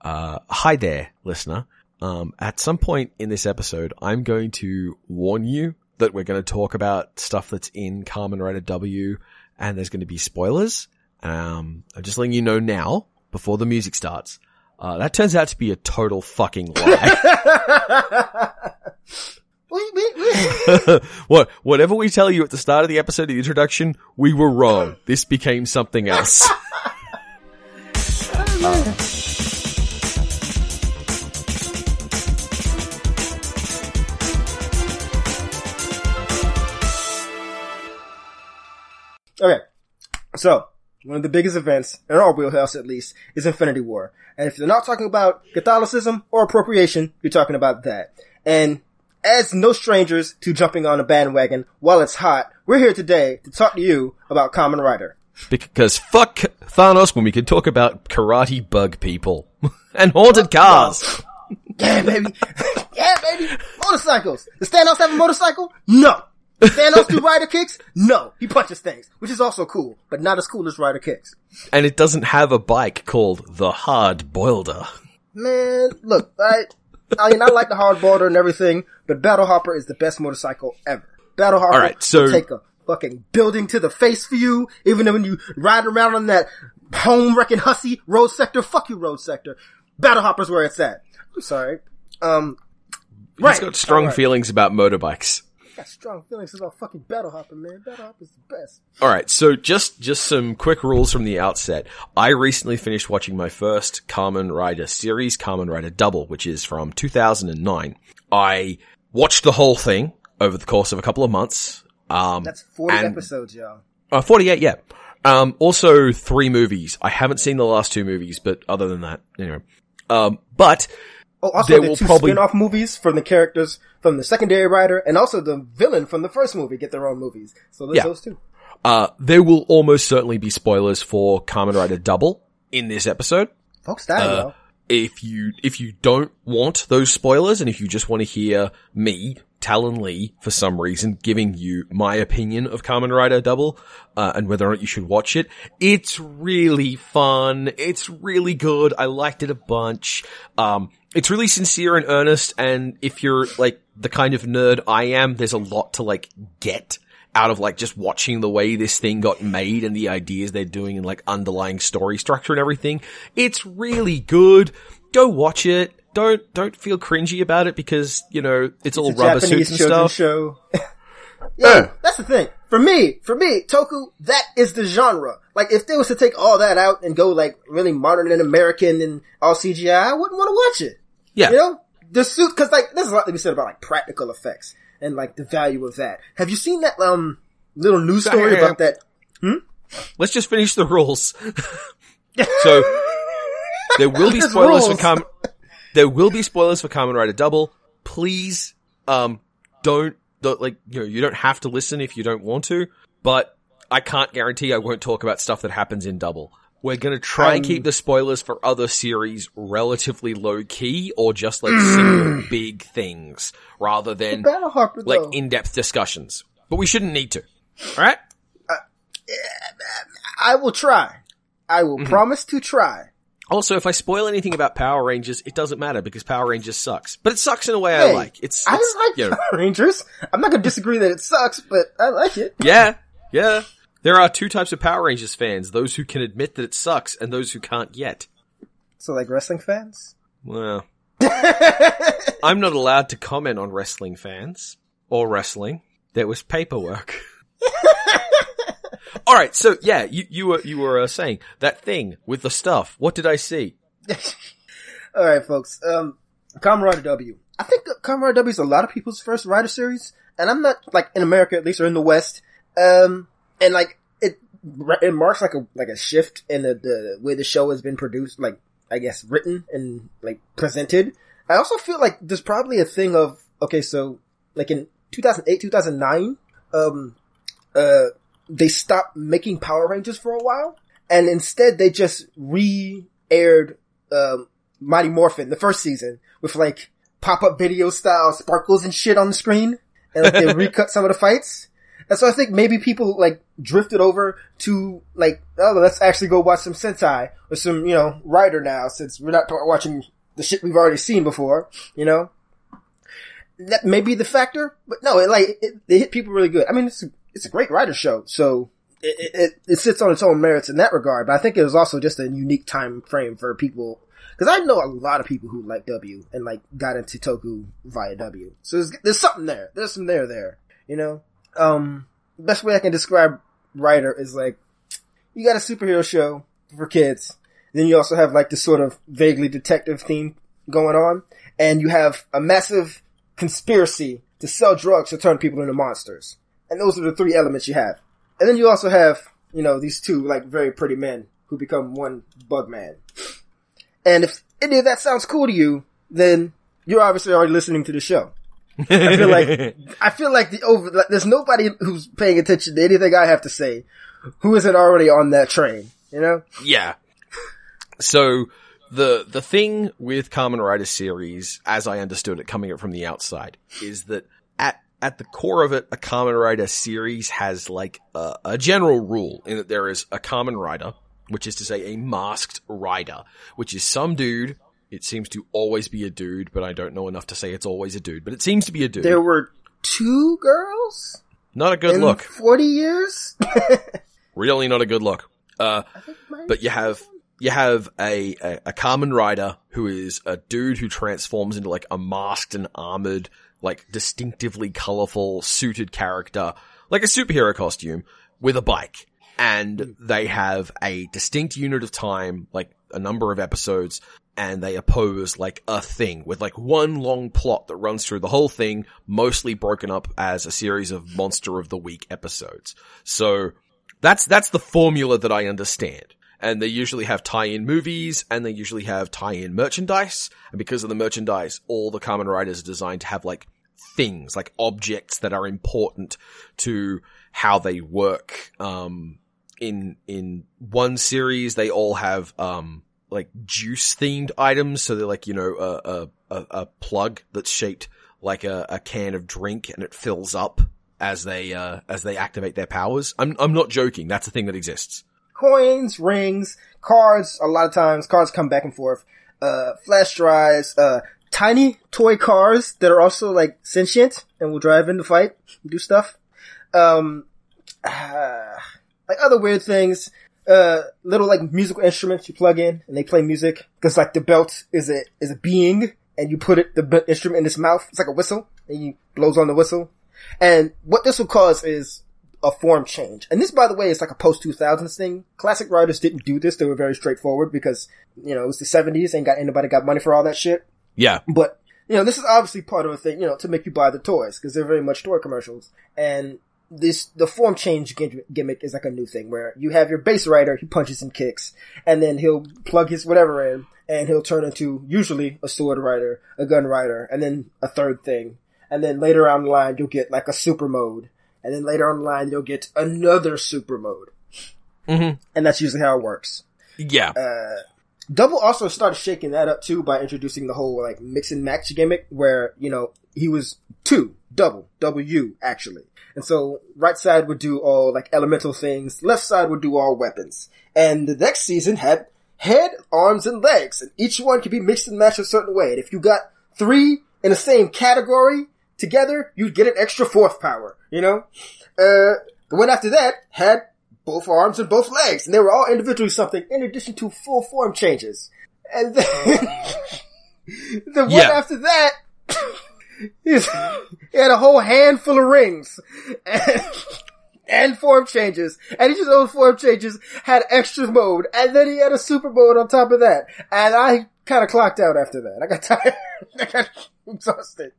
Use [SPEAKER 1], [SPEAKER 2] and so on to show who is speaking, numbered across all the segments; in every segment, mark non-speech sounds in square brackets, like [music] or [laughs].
[SPEAKER 1] Uh, hi there, listener. Um, at some point in this episode, I'm going to warn you that we're going to talk about stuff that's in Kamen Rider W and there's going to be spoilers. Um, I'm just letting you know now before the music starts. Uh, that turns out to be a total fucking lie. [laughs] [laughs] what, whatever we tell you at the start of the episode, the introduction, we were wrong. This became something else. [laughs]
[SPEAKER 2] Okay. So, one of the biggest events, in our wheelhouse at least, is Infinity War. And if you're not talking about Catholicism or appropriation, you're talking about that. And as no strangers to jumping on a bandwagon while it's hot, we're here today to talk to you about Kamen Rider.
[SPEAKER 1] Because fuck Thanos when we can talk about karate bug people. [laughs] and haunted cars.
[SPEAKER 2] Yeah, baby. [laughs] yeah, baby. Motorcycles. Does Thanos have a motorcycle? No. [laughs] Thanos do [laughs] rider kicks? No. He punches things, which is also cool, but not as cool as rider kicks.
[SPEAKER 1] And it doesn't have a bike called the Hard Boilder.
[SPEAKER 2] Man, look, I, I mean, I like the hard boilder and everything, but Battle Hopper is the best motorcycle ever. Battle Hopper
[SPEAKER 1] All right, so-
[SPEAKER 2] will take a fucking building to the face for you, even when you ride around on that home wrecking hussy road sector. Fuck you, road sector. Battle Hopper's where it's at. I'm sorry. Um,
[SPEAKER 1] He's
[SPEAKER 2] right.
[SPEAKER 1] got strong
[SPEAKER 2] Alright.
[SPEAKER 1] feelings about motorbikes.
[SPEAKER 2] I got strong feelings about fucking Battle Hopper, man. Battle hop is the best.
[SPEAKER 1] Alright, so just, just some quick rules from the outset. I recently finished watching my first Kamen Rider series, Kamen Rider Double, which is from 2009. I watched the whole thing over the course of a couple of months. Um,
[SPEAKER 2] That's 40
[SPEAKER 1] and-
[SPEAKER 2] episodes, y'all.
[SPEAKER 1] Uh, 48, yeah. Um, also three movies. I haven't seen the last two movies, but other than that, anyway. Um, but
[SPEAKER 2] Oh, also
[SPEAKER 1] There
[SPEAKER 2] the
[SPEAKER 1] will
[SPEAKER 2] two
[SPEAKER 1] probably-
[SPEAKER 2] spin-off movies from the characters from the secondary rider and also the villain from the first movie get their own movies. So there's
[SPEAKER 1] Yeah.
[SPEAKER 2] those two.
[SPEAKER 1] Uh, there will almost certainly be spoilers for Kamen Rider Double in this episode.
[SPEAKER 2] Folks die,
[SPEAKER 1] Uh. If you, if you don't want those spoilers and if you just want to hear me, Talon Lee, for some reason, giving you my opinion of Kamen Rider Double, uh, and whether or not you should watch it, it's really fun. It's really good. I liked it a bunch. Um, it's really sincere and earnest. And if you're like the kind of nerd I am, there's a lot to like get out of like just watching the way this thing got made and the ideas they're doing and like underlying story structure and everything. It's really good. Go watch it. Don't, don't feel cringy about it because, you know, it's all
[SPEAKER 2] It's a
[SPEAKER 1] rubber
[SPEAKER 2] Japanese
[SPEAKER 1] suits and
[SPEAKER 2] children's
[SPEAKER 1] stuff.
[SPEAKER 2] show. [laughs] yeah, that's the thing. For me, for me, Toku, that is the genre. Like, if they was to take all that out and go like really modern and American and all CGI, I wouldn't want to watch it.
[SPEAKER 1] Yeah.
[SPEAKER 2] You know? The suit, cause like, there's a lot to be said about like practical effects and like the value of that. Have you seen that, um, little news story about that? Hmm?
[SPEAKER 1] Let's just finish the rules. [laughs] so there will be spoilers for
[SPEAKER 2] rules.
[SPEAKER 1] There will be spoilers for Kamen Rider Double. Please, um, don't, don't like you know you don't have to listen if you don't want to, but I can't guarantee I won't talk about stuff that happens in Double. We're gonna try and
[SPEAKER 2] Um,
[SPEAKER 1] keep the spoilers for other series relatively low key or just like single [clears throat] big things rather than
[SPEAKER 2] Harper
[SPEAKER 1] like in depth discussions. But we shouldn't need to. Alright?
[SPEAKER 2] I will try. I will
[SPEAKER 1] Mm-hmm.
[SPEAKER 2] promise to try.
[SPEAKER 1] Also, if I spoil anything about Power Rangers, it doesn't matter because Power Rangers sucks. But it sucks in a way I like. It's,
[SPEAKER 2] I like
[SPEAKER 1] you know,
[SPEAKER 2] Power Rangers. I'm not gonna disagree that it sucks, but I like it.
[SPEAKER 1] yeah, yeah. There are two types of Power Rangers fans: those who can admit that it sucks, and those who can't yet.
[SPEAKER 2] So like wrestling fans?
[SPEAKER 1] Well, [laughs] I'm not allowed to comment on wrestling fans or wrestling. There was paperwork. [laughs] [laughs] All right, so yeah, you you were you were uh, saying that thing with the stuff. What did I see? [laughs]
[SPEAKER 2] Alright folks, um, Rider W. I think Rider W is a lot of people's first Rider series, and I'm not, like, in America at least, or in the West, um, and like, it, it marks like a, like a shift in the, the way the show has been produced, like, I guess, written and, like, presented. I also feel like there's probably a thing of, okay, so, like in 2008, 2009, um, uh, they stopped making Power Rangers for a while, and instead they just re-aired, um, Mighty Morphin, the first season, with like pop-up video style sparkles and shit on the screen, and like they [laughs] recut some of the fights. And so I think maybe people like drifted over to like, oh, let's actually go watch some Sentai or some, you know, Rider now since we're not watching the shit we've already seen before, you know? That may be the factor, but no, it like, it, it hit people really good. I mean, it's, it's a great Rider show, so it, it, it sits on its own merits in that regard, but I think it was also just a unique time frame for people because I know a lot of people who like W and like got into Toku via W. So there's, there's something there. There's some there there. You know? Um, best way I can describe Rider is like, you got a superhero show for kids. Then you also have like this sort of vaguely detective theme going on. And you have a massive conspiracy to sell drugs to turn people into monsters. And those are the three elements you have. And then you also have, you know, these two like very pretty men who become one bug man. And if any of that sounds cool to you, then you're obviously already listening to the show. I feel like [laughs] I feel like the over like, there's nobody who's paying attention to anything I have to say who isn't already on that train. You know?
[SPEAKER 1] Yeah. So the the thing with Kamen Rider series, as I understood it, coming up from the outside, is that at the core of it, a Kamen Rider series has like a, a general rule in that there is a Kamen Rider which is to say a masked rider, which is some dude. It seems to always be a dude, but I don't know enough to say it's always a dude, but it seems to be a dude.
[SPEAKER 2] There were two girls?
[SPEAKER 1] Not a good
[SPEAKER 2] in
[SPEAKER 1] look.
[SPEAKER 2] 40 years? [laughs]
[SPEAKER 1] really not a good look. Uh, but you have, you have a, a, a Kamen Rider who is a dude who transforms into like a masked and armored, like distinctively colorful suited character, like a superhero costume with a bike and they have a distinct unit of time, like a number of episodes, and they oppose like a thing with like one long plot that runs through the whole thing, mostly broken up as a series of monster of the week episodes. So that's, that's the formula that I understand. And they usually have tie-in movies and they usually have tie-in merchandise. And because of the merchandise, all the Kamen Riders are designed to have like things, like objects that are important to how they work. Um, in in one series they all have um like juice themed items so they're like you know a a, a plug that's shaped like a, a can of drink and it fills up as they uh as they activate their powers i'm i'm not joking that's a thing that exists
[SPEAKER 2] coins rings cards a lot of times cards come back and forth uh flash drives uh tiny toy cars that are also like sentient and will drive in the fight do stuff um uh, [sighs] like other weird things. Uh, little like musical instruments you plug in and they play music. Cause like the belt is a, is a being and you put it, the instrument in its mouth. It's like a whistle and he blows on the whistle. And what this will cause is a form change. And this, by the way, is like a post 2000s thing. Classic Riders didn't do this. They were very straightforward because, you know, it was the 70s. Ain't got anybody got money for all that shit.
[SPEAKER 1] Yeah.
[SPEAKER 2] But, you know, this is obviously part of a thing, you know, to make you buy the toys because they're very much toy commercials. And this the form change gimmick is like a new thing where you have your base rider, he punches and kicks, and then he'll plug his whatever in, and he'll turn into usually a sword rider, a gun rider, and then a third thing, and then later on the line you'll get like a super mode, and then later on the line you'll get another super mode,
[SPEAKER 1] mm-hmm.
[SPEAKER 2] and that's usually how it works.
[SPEAKER 1] Yeah.
[SPEAKER 2] Uh, Double also started shaking that up too by introducing the whole like mix and match gimmick where, you know, he was two, double, W actually. And so right side would do all like elemental things, left side would do all weapons. And the next season had head, arms, and legs, and each one could be mixed and matched a certain way. And if you got three in the same category together, you'd get an extra fourth power, you know? Uh, the one after that had both arms and both legs, and they were all individually something in addition to full form changes. And then [laughs] the one yeah. after that [coughs] he had a whole handful of rings and, and form changes. And each of those form changes had extra mode. And then he had a super mode on top of that. And I kind of clocked out after that. I got [laughs] tired. I got [laughs] exhausted.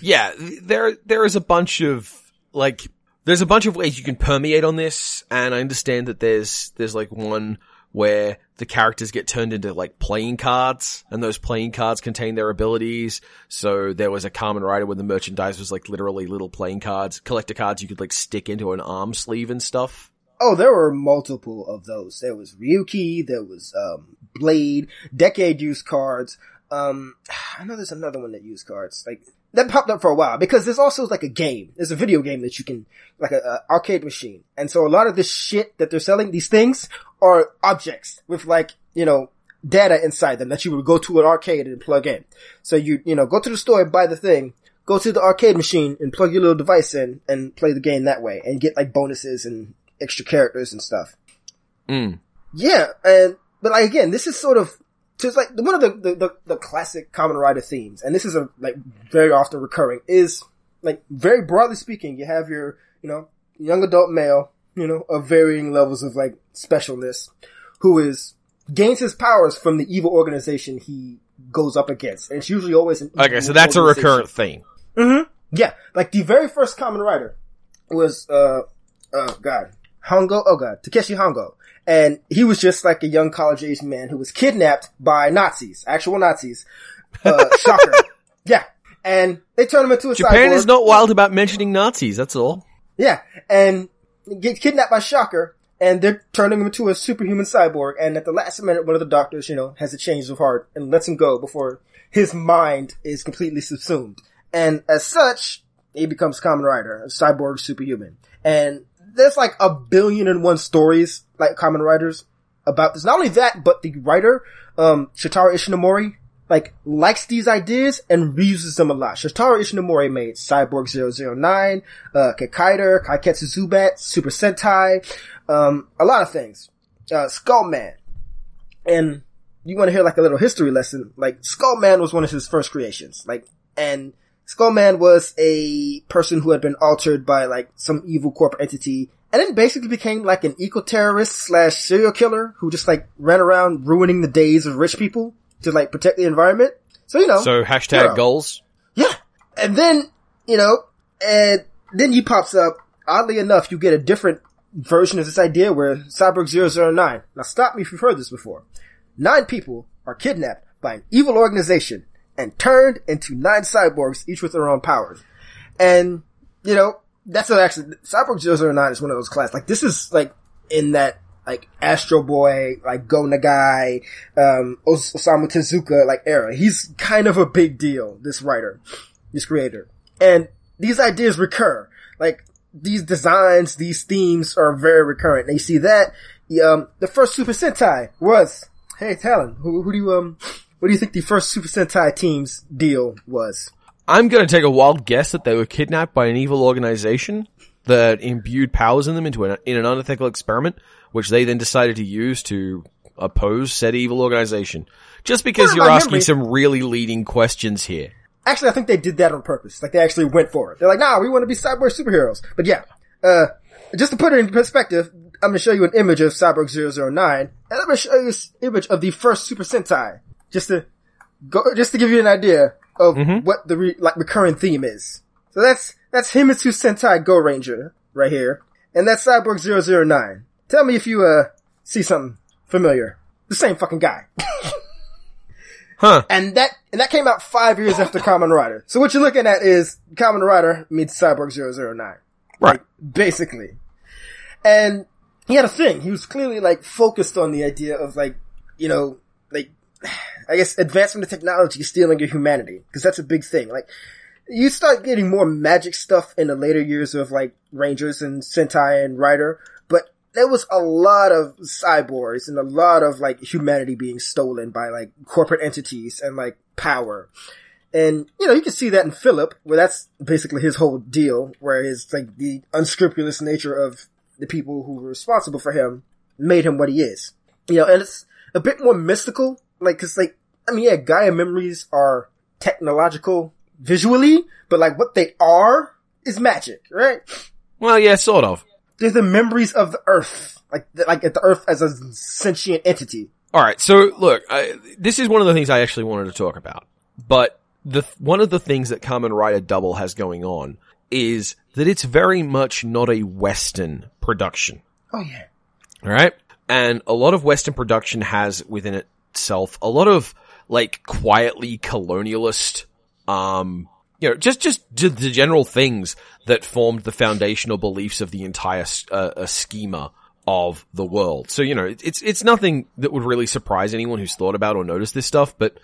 [SPEAKER 1] Yeah, there, there is a bunch of, like, there's a bunch of ways you can permeate on this. And I understand that there's, there's like one where the characters get turned into like playing cards and those playing cards contain their abilities. So there was a Kamen Rider where the merchandise was like literally little playing cards, collector cards you could like stick into an arm sleeve and stuff.
[SPEAKER 2] Oh, there were multiple of those. There was Ryuki, there was, um, Blade, Decade used cards. Um, [sighs] I know there's another one that used cards. Like, that popped up for a while because there's also like a game. There's a video game that you can, like a, a arcade machine. And so a lot of this shit that they're selling, these things are objects with like, you know, data inside them that you would go to an arcade and plug in. So you, you know, go to the store and buy the thing, go to the arcade machine and plug your little device in and play the game that way and get like bonuses and extra characters and stuff.
[SPEAKER 1] Mm.
[SPEAKER 2] Yeah, and but like again, this is sort of just like one of the, the, the, the classic Kamen Rider themes, and this is a like very often recurring is like very broadly speaking, you have your you know young adult male, you know, of varying levels of like specialness, who is gains his powers from the evil organization he goes up against, and it's usually always an
[SPEAKER 1] Okay, so that's a recurrent theme.
[SPEAKER 2] Mm-hmm. Yeah, like the very first Kamen Rider was uh oh god Hongo oh god Takeshi Hongo, and he was just like a young college age man who was kidnapped by Nazis, actual Nazis. Uh, [laughs] shocker. Yeah, and they turn him into a
[SPEAKER 1] Japan
[SPEAKER 2] cyborg.
[SPEAKER 1] is not wild about mentioning Nazis, that's all.
[SPEAKER 2] Yeah, and get kidnapped by Shocker, and they're turning him into a superhuman cyborg. And at the last minute, one of the doctors, you know, has a change of heart and lets him go before his mind is completely subsumed. And as such, he becomes Kamen Rider, a cyborg superhuman. And there's like a billion and one stories like Kamen Riders about this. Not only that, but the writer, um, Shotaro Ishinomori, like, likes these ideas and reuses them a lot. Shotaro Ishinomori made Cyborg 009, uh, Kikaider, Kaiketsu Zubat, Super Sentai, um, a lot of things. Uh, Skullman. And you want to hear like a little history lesson, like Skullman was one of his first creations. Like, and Skullman was a person who had been altered by like some evil corporate entity and then basically became like an eco-terrorist slash serial killer who just like ran around ruining the days of rich people to like protect the environment. So, you know.
[SPEAKER 1] So hashtag
[SPEAKER 2] hero.
[SPEAKER 1] goals.
[SPEAKER 2] Yeah. And then, you know, and then he pops up. Oddly enough, you get a different version of this idea where Cyborg 009. Now stop me if you've heard this before. Nine people are kidnapped by an evil organization and turned into nine cyborgs, each with their own powers. And, you know, that's what actually, Cyborg 009 is one of those class. Like this is like in that like Astro Boy, like Go Nagai, um, Os- Osamu Tezuka, like era. He's kind of a big deal, this writer, this creator. And these ideas recur. Like, these designs, these themes are very recurrent. And you see that, um, the first Super Sentai was, hey Talon, who, who do you, um, what do you think the first Super Sentai team's deal was?
[SPEAKER 1] I'm gonna take a wild guess that they were kidnapped by an evil organization that imbued powers in them into an, in an unethical experiment, which they then decided to use to oppose said evil organization. Just because you're asking
[SPEAKER 2] memory-
[SPEAKER 1] some really leading questions here.
[SPEAKER 2] Actually, I think they did that on purpose. Like, they actually went for it. They're like, nah, we want to be cyborg superheroes. But yeah, uh, just to put it in perspective, I'm gonna show you an image of Cyborg 009, and I'm gonna show you this image of the first Super Sentai. Just to go, just to give you an idea of what the re, like recurring theme is. So that's, that's Himitsu Sentai Gorenger right here. And that's Cyborg 009. Tell me if you, uh, see something familiar. The same fucking guy. [laughs]
[SPEAKER 1] Huh.
[SPEAKER 2] And that, and that came out five years after [laughs] Kamen Rider. So what you're looking at is Kamen Rider meets Cyborg 009.
[SPEAKER 1] Right.
[SPEAKER 2] Basically. And he had a thing. He was clearly like focused on the idea of like, you know, like, I guess advancement of technology stealing your humanity. Cause that's a big thing. Like, you start getting more magic stuff in the later years of like Rangers and Sentai and Rider, but there was a lot of cyborgs and a lot of like humanity being stolen by like corporate entities and like power. And, you know, you can see that in Philip, where that's basically his whole deal, where his, like, the unscrupulous nature of the people who were responsible for him made him what he is. You know, and it's a bit more mystical, like, cause like, I mean, yeah, Gaia memories are technological visually, but like what they are is magic, right?
[SPEAKER 1] Well, yeah, sort of.
[SPEAKER 2] They're the memories of the Earth, like, the, like the Earth as a sentient entity.
[SPEAKER 1] All right. So look, I, this is one of the things I actually wanted to talk about, but the one of the things that Kamen Rider Double has going on is that it's very much not a Western production.
[SPEAKER 2] Oh yeah.
[SPEAKER 1] All right. And a lot of Western production has within itself a lot of like quietly colonialist, um, you know, just, just the general things that formed the foundational beliefs of the entire uh, uh, schema of the world. So, you know, it- it's, it's nothing that would really surprise anyone who's thought about or noticed this stuff, but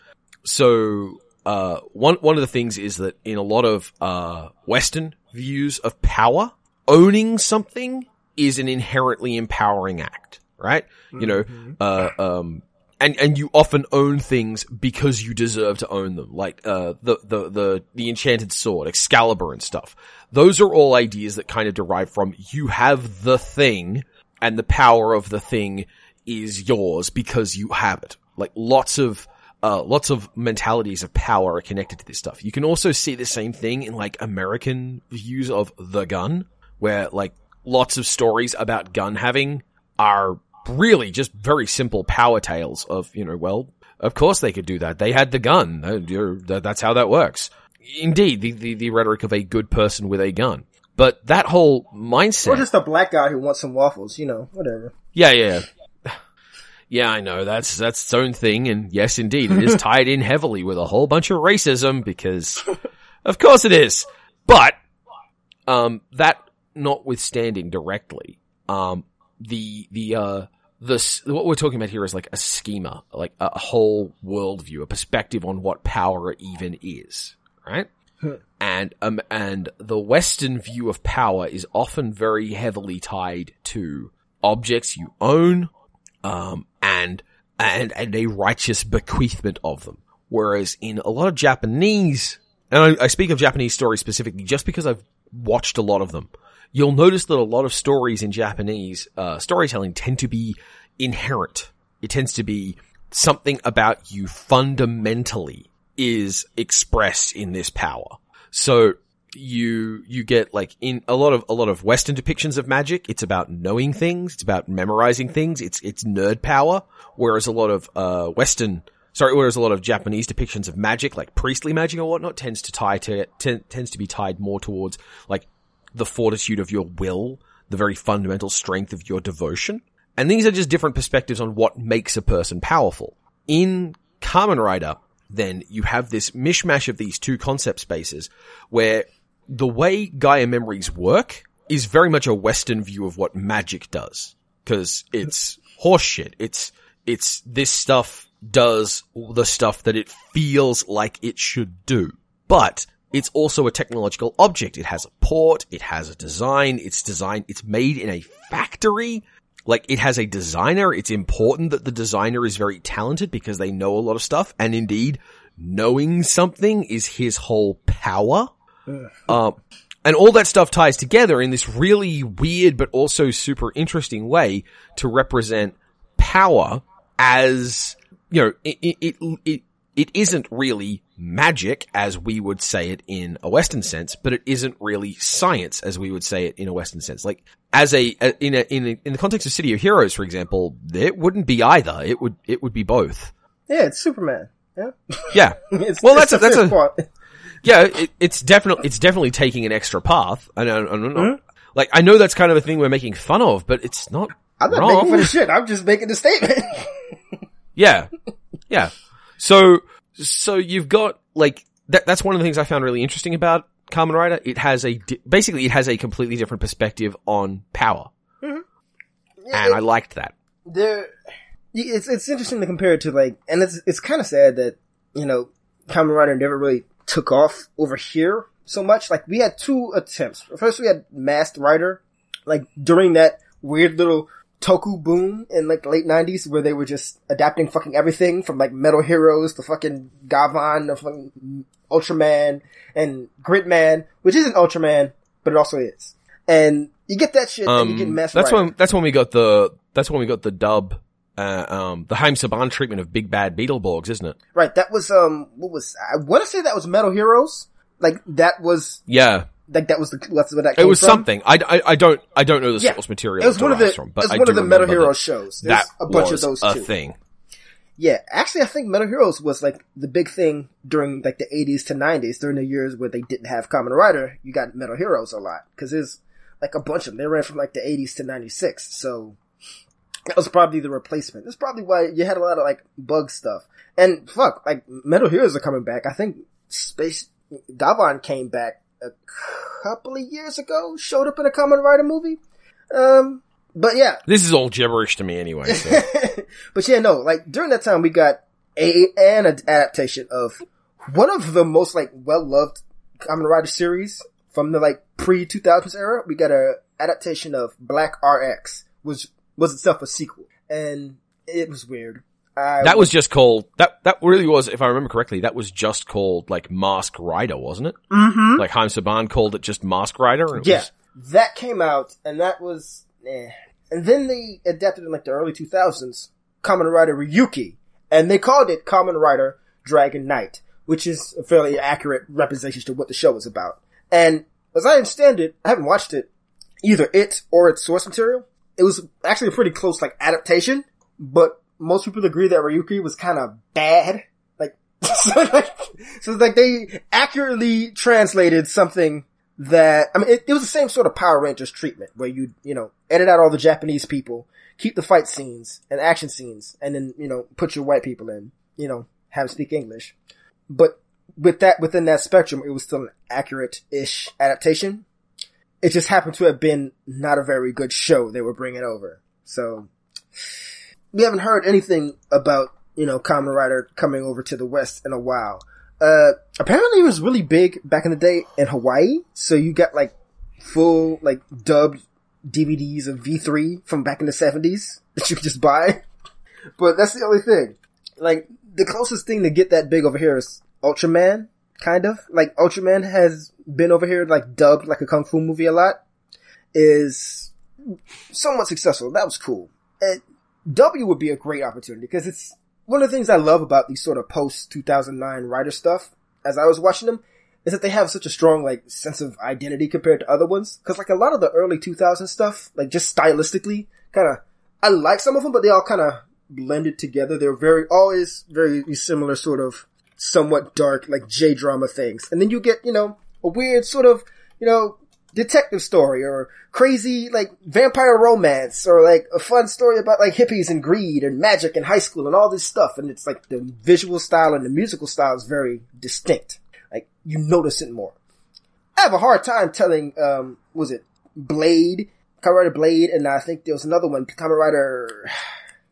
[SPEAKER 1] so, uh, one, one of the things is that in a lot of, uh, Western views of power, owning something is an inherently empowering act, right? You know, uh, um, and, and you often own things because you deserve to own them, like, uh, the, the, the, the enchanted sword, Excalibur and stuff. Those are all ideas that kind of derive from you have the thing and the power of the thing is yours because you have it. Like lots of, uh, lots of mentalities of power are connected to this stuff. You can also see the same thing in like American views of the gun, where like lots of stories about gun having are really just very simple power tales of, you know, well, of course they could do that. They had the gun. That's how that works. Indeed, the, the, the rhetoric of a good person with a gun. But that whole mindset.
[SPEAKER 2] Or just a black guy who wants some waffles, you know, whatever.
[SPEAKER 1] Yeah, yeah. yeah. [sighs] Yeah, I know. That's, that's its own thing. And yes, indeed, it is [laughs] tied in heavily with a whole bunch of racism because of course it is. But, um, that notwithstanding directly, um, the, the, uh, the, s- what we're talking about here is like a schema, like a whole worldview, a perspective on what power even is, right? and um and the western view of power is often very heavily tied to objects you own um and and and a righteous bequeathment of them. Whereas in a lot of japanese and I, I speak of japanese stories specifically just because i've watched a lot of them you'll notice that a lot of stories in japanese uh storytelling tend to be inherent it tends to be something about you fundamentally is expressed in this power. So you you get like in a lot of a lot of western depictions of magic it's about knowing things it's about memorizing things it's it's nerd power whereas a lot of uh western sorry whereas a lot of japanese depictions of magic like priestly magic or whatnot tends to tie to ten, tends to be tied more towards like the fortitude of your will the very fundamental strength of your devotion and these are just different perspectives on what makes a person powerful in Kamen Rider, then you have this mishmash of these two concept spaces where the way Gaia memories work is very much a Western view of what magic does. Cause it's horseshit. It's, it's this stuff does the stuff that it feels like it should do. But it's also a technological object. It has a port. It has a design. It's designed, it's made in a factory like it has a designer. It's important that the designer is very talented because they know a lot of stuff. And indeed, knowing something is his whole power. Um, and all that stuff ties together in this really weird but also super interesting way to represent power as, you know, it, it, it, it, it isn't really magic as we would say it in a Western sense, but it isn't really science as we would say it in a Western sense. Like, as a, in a, in a, in the context of City of Heroes, for example, it wouldn't be either. It would, it would be both.
[SPEAKER 2] Yeah, it's Superman. Yeah.
[SPEAKER 1] Yeah. [laughs]
[SPEAKER 2] It's,
[SPEAKER 1] Well,
[SPEAKER 2] it's
[SPEAKER 1] that's a- that's a-
[SPEAKER 2] part.
[SPEAKER 1] Yeah, it, it's definitely it's definitely taking an extra path. I don't, I don't know.
[SPEAKER 2] Mhm.
[SPEAKER 1] Like I know that's kind of a thing we're making fun of, but it's not
[SPEAKER 2] I'm not
[SPEAKER 1] wrong.
[SPEAKER 2] making any shit. I'm just making the statement. [laughs]
[SPEAKER 1] Yeah, yeah. So so you've got like that. That's one of the things I found really interesting about Kamen Rider. It has a di- basically it has a completely different perspective on power, mm-hmm. and I liked that.
[SPEAKER 2] there it's it's interesting to compare it to like and it's it's kind of sad that you know Kamen Rider never really took off over here so much like we had two attempts first we had Masked Rider like during that weird little toku boom in like the late 90s where they were just adapting fucking everything from like Metal Heroes to fucking Gavan to fucking Ultraman and Gridman which isn't Ultraman but it also is and you get that shit and you get messed
[SPEAKER 1] that's
[SPEAKER 2] Rider.
[SPEAKER 1] when that's when we got the that's when we got the dub. Uh, um, the Haim Saban treatment of Big Bad Beetleborgs, isn't it?
[SPEAKER 2] Right, that was um what was I want to say that was Metal Heroes. Like that was
[SPEAKER 1] Yeah,
[SPEAKER 2] like that was the that's where that
[SPEAKER 1] it was
[SPEAKER 2] from.
[SPEAKER 1] something. I, I, I don't I don't know the
[SPEAKER 2] Yeah.
[SPEAKER 1] source material.
[SPEAKER 2] It was one of the
[SPEAKER 1] from, but
[SPEAKER 2] it was
[SPEAKER 1] I
[SPEAKER 2] one of the Metal
[SPEAKER 1] that
[SPEAKER 2] shows. There's
[SPEAKER 1] That
[SPEAKER 2] a bunch
[SPEAKER 1] was
[SPEAKER 2] of those
[SPEAKER 1] a
[SPEAKER 2] too.
[SPEAKER 1] thing.
[SPEAKER 2] Yeah, actually, I think Metal Heroes was like the big thing during like the 80s to 90s during the years where they didn't have Kamen Rider. You got Metal Heroes a lot because there's like a bunch of them. They ran from like the 80s to 96, so that was probably the replacement. That's probably why you had a lot of like bug stuff. And fuck, like Metal Heroes are coming back. I think Space Gavan came back a couple of years ago. Showed up in a Kamen Rider movie. Um, but yeah,
[SPEAKER 1] This is all gibberish to me anyway. So. [laughs]
[SPEAKER 2] but yeah, no, like during that time we got a an adaptation of one of the most like well loved Kamen Rider series from the like pre 2000s era. We got a adaptation of Black RX, which was itself a sequel, and it was weird. I
[SPEAKER 1] That was just called that. That really was, if I remember correctly, that was just called like Mask Rider, wasn't it?
[SPEAKER 2] Mhm.
[SPEAKER 1] Like Haim Saban called it just Mask Rider. it
[SPEAKER 2] Yeah,
[SPEAKER 1] was-
[SPEAKER 2] that came out, and that was, eh. And then they adapted in like the early 2000s, Kamen Rider Ryuki, and they called it Kamen Rider Dragon Knight, which is a fairly accurate representation to what the show was about. And as I understand it, I haven't watched it, either it or its source material. It was actually a pretty close like adaptation, but most people agree that Ryuki was kind of bad. Like, [laughs] so like, so like they accurately translated something that, I mean, it, it was the same sort of Power Rangers treatment where you, you know, edit out all the Japanese people, keep the fight scenes and action scenes, and then, you know, put your white people in, you know, have them speak English. But with that, within that spectrum, it was still an accurate-ish adaptation. It just happened to have been not a very good show they were bringing over. So, we haven't heard anything about, you know, Kamen Rider coming over to the West in a while. Uh, apparently it was really big back in the day in Hawaii, so you got like full, like, dubbed DVDs of V3 from back in the 70s [laughs] that you could just buy. But that's the only thing. Like, the closest thing to get that big over here is Ultraman, kind of. Like, Ultraman has been over here, like, dubbed like a kung fu movie a lot. Is somewhat successful. That was cool. And W would be a great opportunity because it's one of the things I love about these sort of post 2009 Rider stuff as I was watching them is that they have such a strong like sense of identity compared to other ones. Cause like a lot of the early 2000 stuff, like just stylistically kind of, I like some of them, but they all kind of blended together. They're very, always very similar sort of somewhat dark, like J drama things. And then you get, you know, a weird sort of, you know, detective story or crazy like vampire romance or like a fun story about like hippies and greed and magic and high school and all this stuff. And it's like the visual style and the musical style is very distinct. Like you notice it more. I have a hard time telling, um, was it Blade, Kamen Rider Blade, and I think there was another one, Kamen Rider,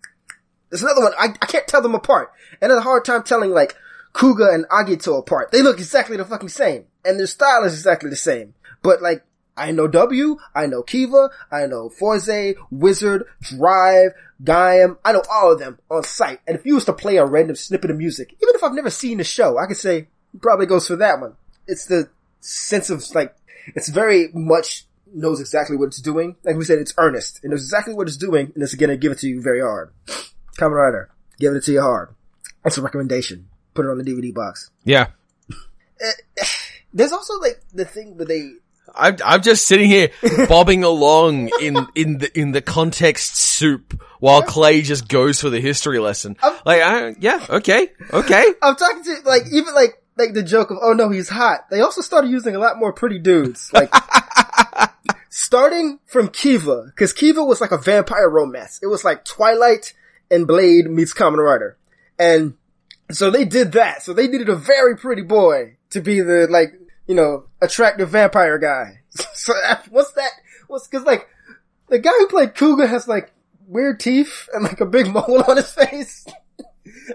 [SPEAKER 2] [sighs] there's another one, I, I can't tell them apart. And I a hard time telling like Kuuga and Agito apart. They look exactly the fucking same. And their style is exactly the same. But like, I know W, I know Kiva, I know Fourze, Wizard, Drive, Gaim, I know all of them on site. And if you was to play a random snippet of music, even if I've never seen the show, I could say, probably goes for that one. It's the sense of like, it's very much knows exactly what it's doing. Like we said, it's earnest. It knows exactly what it's doing, and it's gonna give it to you very hard. Kamen Rider, giving it to you hard. That's a recommendation. Put it on the DVD box.
[SPEAKER 1] yeah.
[SPEAKER 2] Eh, eh, there's also like the thing where they
[SPEAKER 1] I'm I'm just sitting here [laughs] bobbing along in in the in the context soup while Clay just goes for the history lesson.
[SPEAKER 2] I'm-
[SPEAKER 1] Like, I, yeah, okay, okay. [laughs]
[SPEAKER 2] I'm talking to like even like like the joke of oh no he's hot. They also started using a lot more pretty dudes. Like [laughs] starting from Kiva because Kiva was like a vampire romance. It was like Twilight and Blade meets Kamen Rider, and so they did that. So they needed a very pretty boy to be the like you know attractive vampire guy. [laughs] so [laughs] what's that? What's because like the guy who played Kuuga has like weird teeth and like a big [laughs] mole on his face.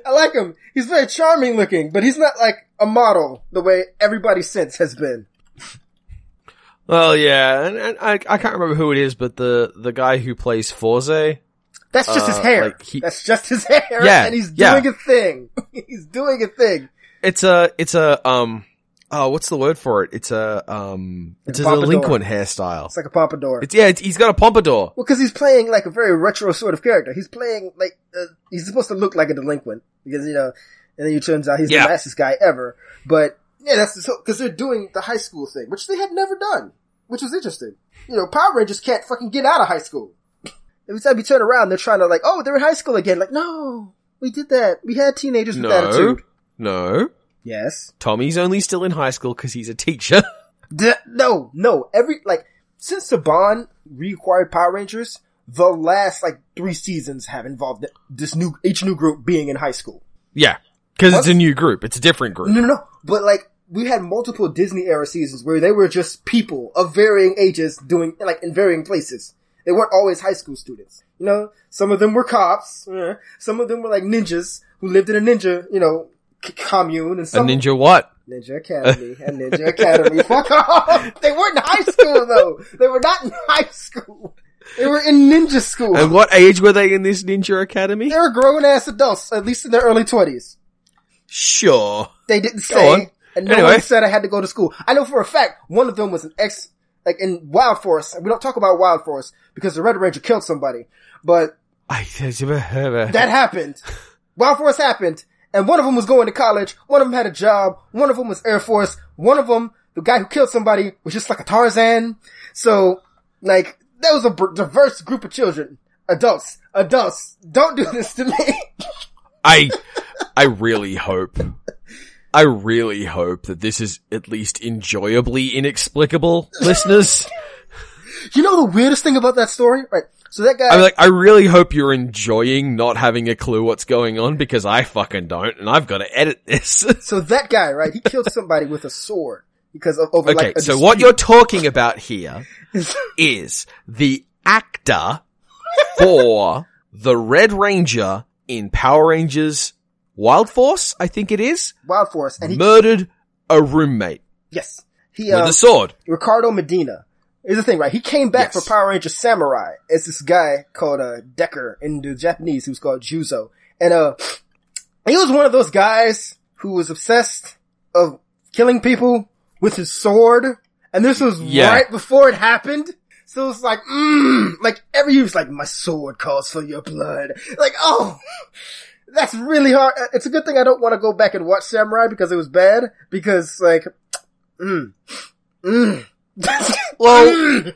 [SPEAKER 2] I like him. He's very charming looking, but he's not like a model the way everybody since has been.
[SPEAKER 1] Well, yeah, and, and I I can't remember who it is, but the the guy who plays Fourze.
[SPEAKER 2] That's just his
[SPEAKER 1] Uh,
[SPEAKER 2] hair.
[SPEAKER 1] like he-
[SPEAKER 2] That's just his hair.
[SPEAKER 1] Yeah,
[SPEAKER 2] and he's
[SPEAKER 1] yeah.
[SPEAKER 2] doing a thing. he's doing a thing.
[SPEAKER 1] It's a it's a um oh what's the word for it? It's a um it's a
[SPEAKER 2] pompadour.
[SPEAKER 1] delinquent hairstyle.
[SPEAKER 2] It's like a pompadour.
[SPEAKER 1] It's yeah, it's, he's got a pompadour.
[SPEAKER 2] well, because he's playing like a very retro sort of character. He's playing like uh, he's supposed to look like a delinquent because you know, and then it turns out he's
[SPEAKER 1] Yeah.
[SPEAKER 2] the nicest guy ever. But yeah, that's because they're doing the high school thing, which they had never done, which was interesting. You know, Power Rangers can't fucking get out of high school. [laughs] Every time you turn around, they're trying to like, oh, they're in high school again. Like, no, we did that. We had teenagers with
[SPEAKER 1] No,
[SPEAKER 2] attitude.
[SPEAKER 1] no.
[SPEAKER 2] Yes.
[SPEAKER 1] Tommy's only still in high school because he's a teacher. [laughs]
[SPEAKER 2] D- no, no. Every like since Saban reacquired Power Rangers, the last like three seasons have involved this new each new group being in high school.
[SPEAKER 1] yeah, because it's a new group. It's a different group.
[SPEAKER 2] No, no, no. But like we had multiple Disney era seasons where they were just people of varying ages doing like in varying places. They weren't always high school students. You know, some of them were cops. Some of them were like ninjas who lived in a ninja, you know, commune and
[SPEAKER 1] A ninja what?
[SPEAKER 2] Ninja Academy and Ninja Academy. [laughs] Fuck off! They weren't in high school though. They were not in high school. They were in ninja school.
[SPEAKER 1] And what age were they in this ninja academy?
[SPEAKER 2] They were grown ass adults, at least in their early twenties.
[SPEAKER 1] Sure.
[SPEAKER 2] They didn't say, and no
[SPEAKER 1] Anyway.
[SPEAKER 2] one said I had to go to school. I know for a fact one of them was an ex, like in Wild Force. We don't talk about Wild Force because the Red Ranger killed somebody, but
[SPEAKER 1] I
[SPEAKER 2] that happened. [laughs] Wild Force happened, and one of them was going to college. One of them had a job. One of them was Air Force. One of them, the guy who killed somebody, was just like a Tarzan. So, like, that was a b- diverse group of children, adults, adults. Don't do this to me.
[SPEAKER 1] I, [laughs] I really hope, I really hope that this is at least enjoyably inexplicable, listeners. [laughs]
[SPEAKER 2] you know the weirdest thing about that story, right? So that guy,
[SPEAKER 1] I'm like, I really hope you're enjoying not having a clue what's going on because I fucking don't, and I've got to edit this. [laughs]
[SPEAKER 2] so that guy, right? He killed somebody with a sword because of over
[SPEAKER 1] okay,
[SPEAKER 2] like
[SPEAKER 1] so what you're talking about here [laughs] is the actor for the Red Ranger in Power Rangers Wild Force, I think it is,
[SPEAKER 2] Wild Force, and he
[SPEAKER 1] murdered a roommate
[SPEAKER 2] yes, he
[SPEAKER 1] with
[SPEAKER 2] um,
[SPEAKER 1] a sword.
[SPEAKER 2] Ricardo Medina. Here's the thing, right? He came back
[SPEAKER 1] Yes.
[SPEAKER 2] for Power Ranger Samurai It's this guy called uh, Deker in the Japanese who's called Juzo. And uh he was one of those guys who was obsessed of killing people with his sword. And this was
[SPEAKER 1] Yeah.
[SPEAKER 2] right before it happened. So it's like, mm, like every use, like, my sword calls for your blood. Like, oh, [laughs] that's really hard. It's a good thing I don't want to go back and watch Samurai because it was bad. Because like, mm, mm. [laughs]
[SPEAKER 1] Well,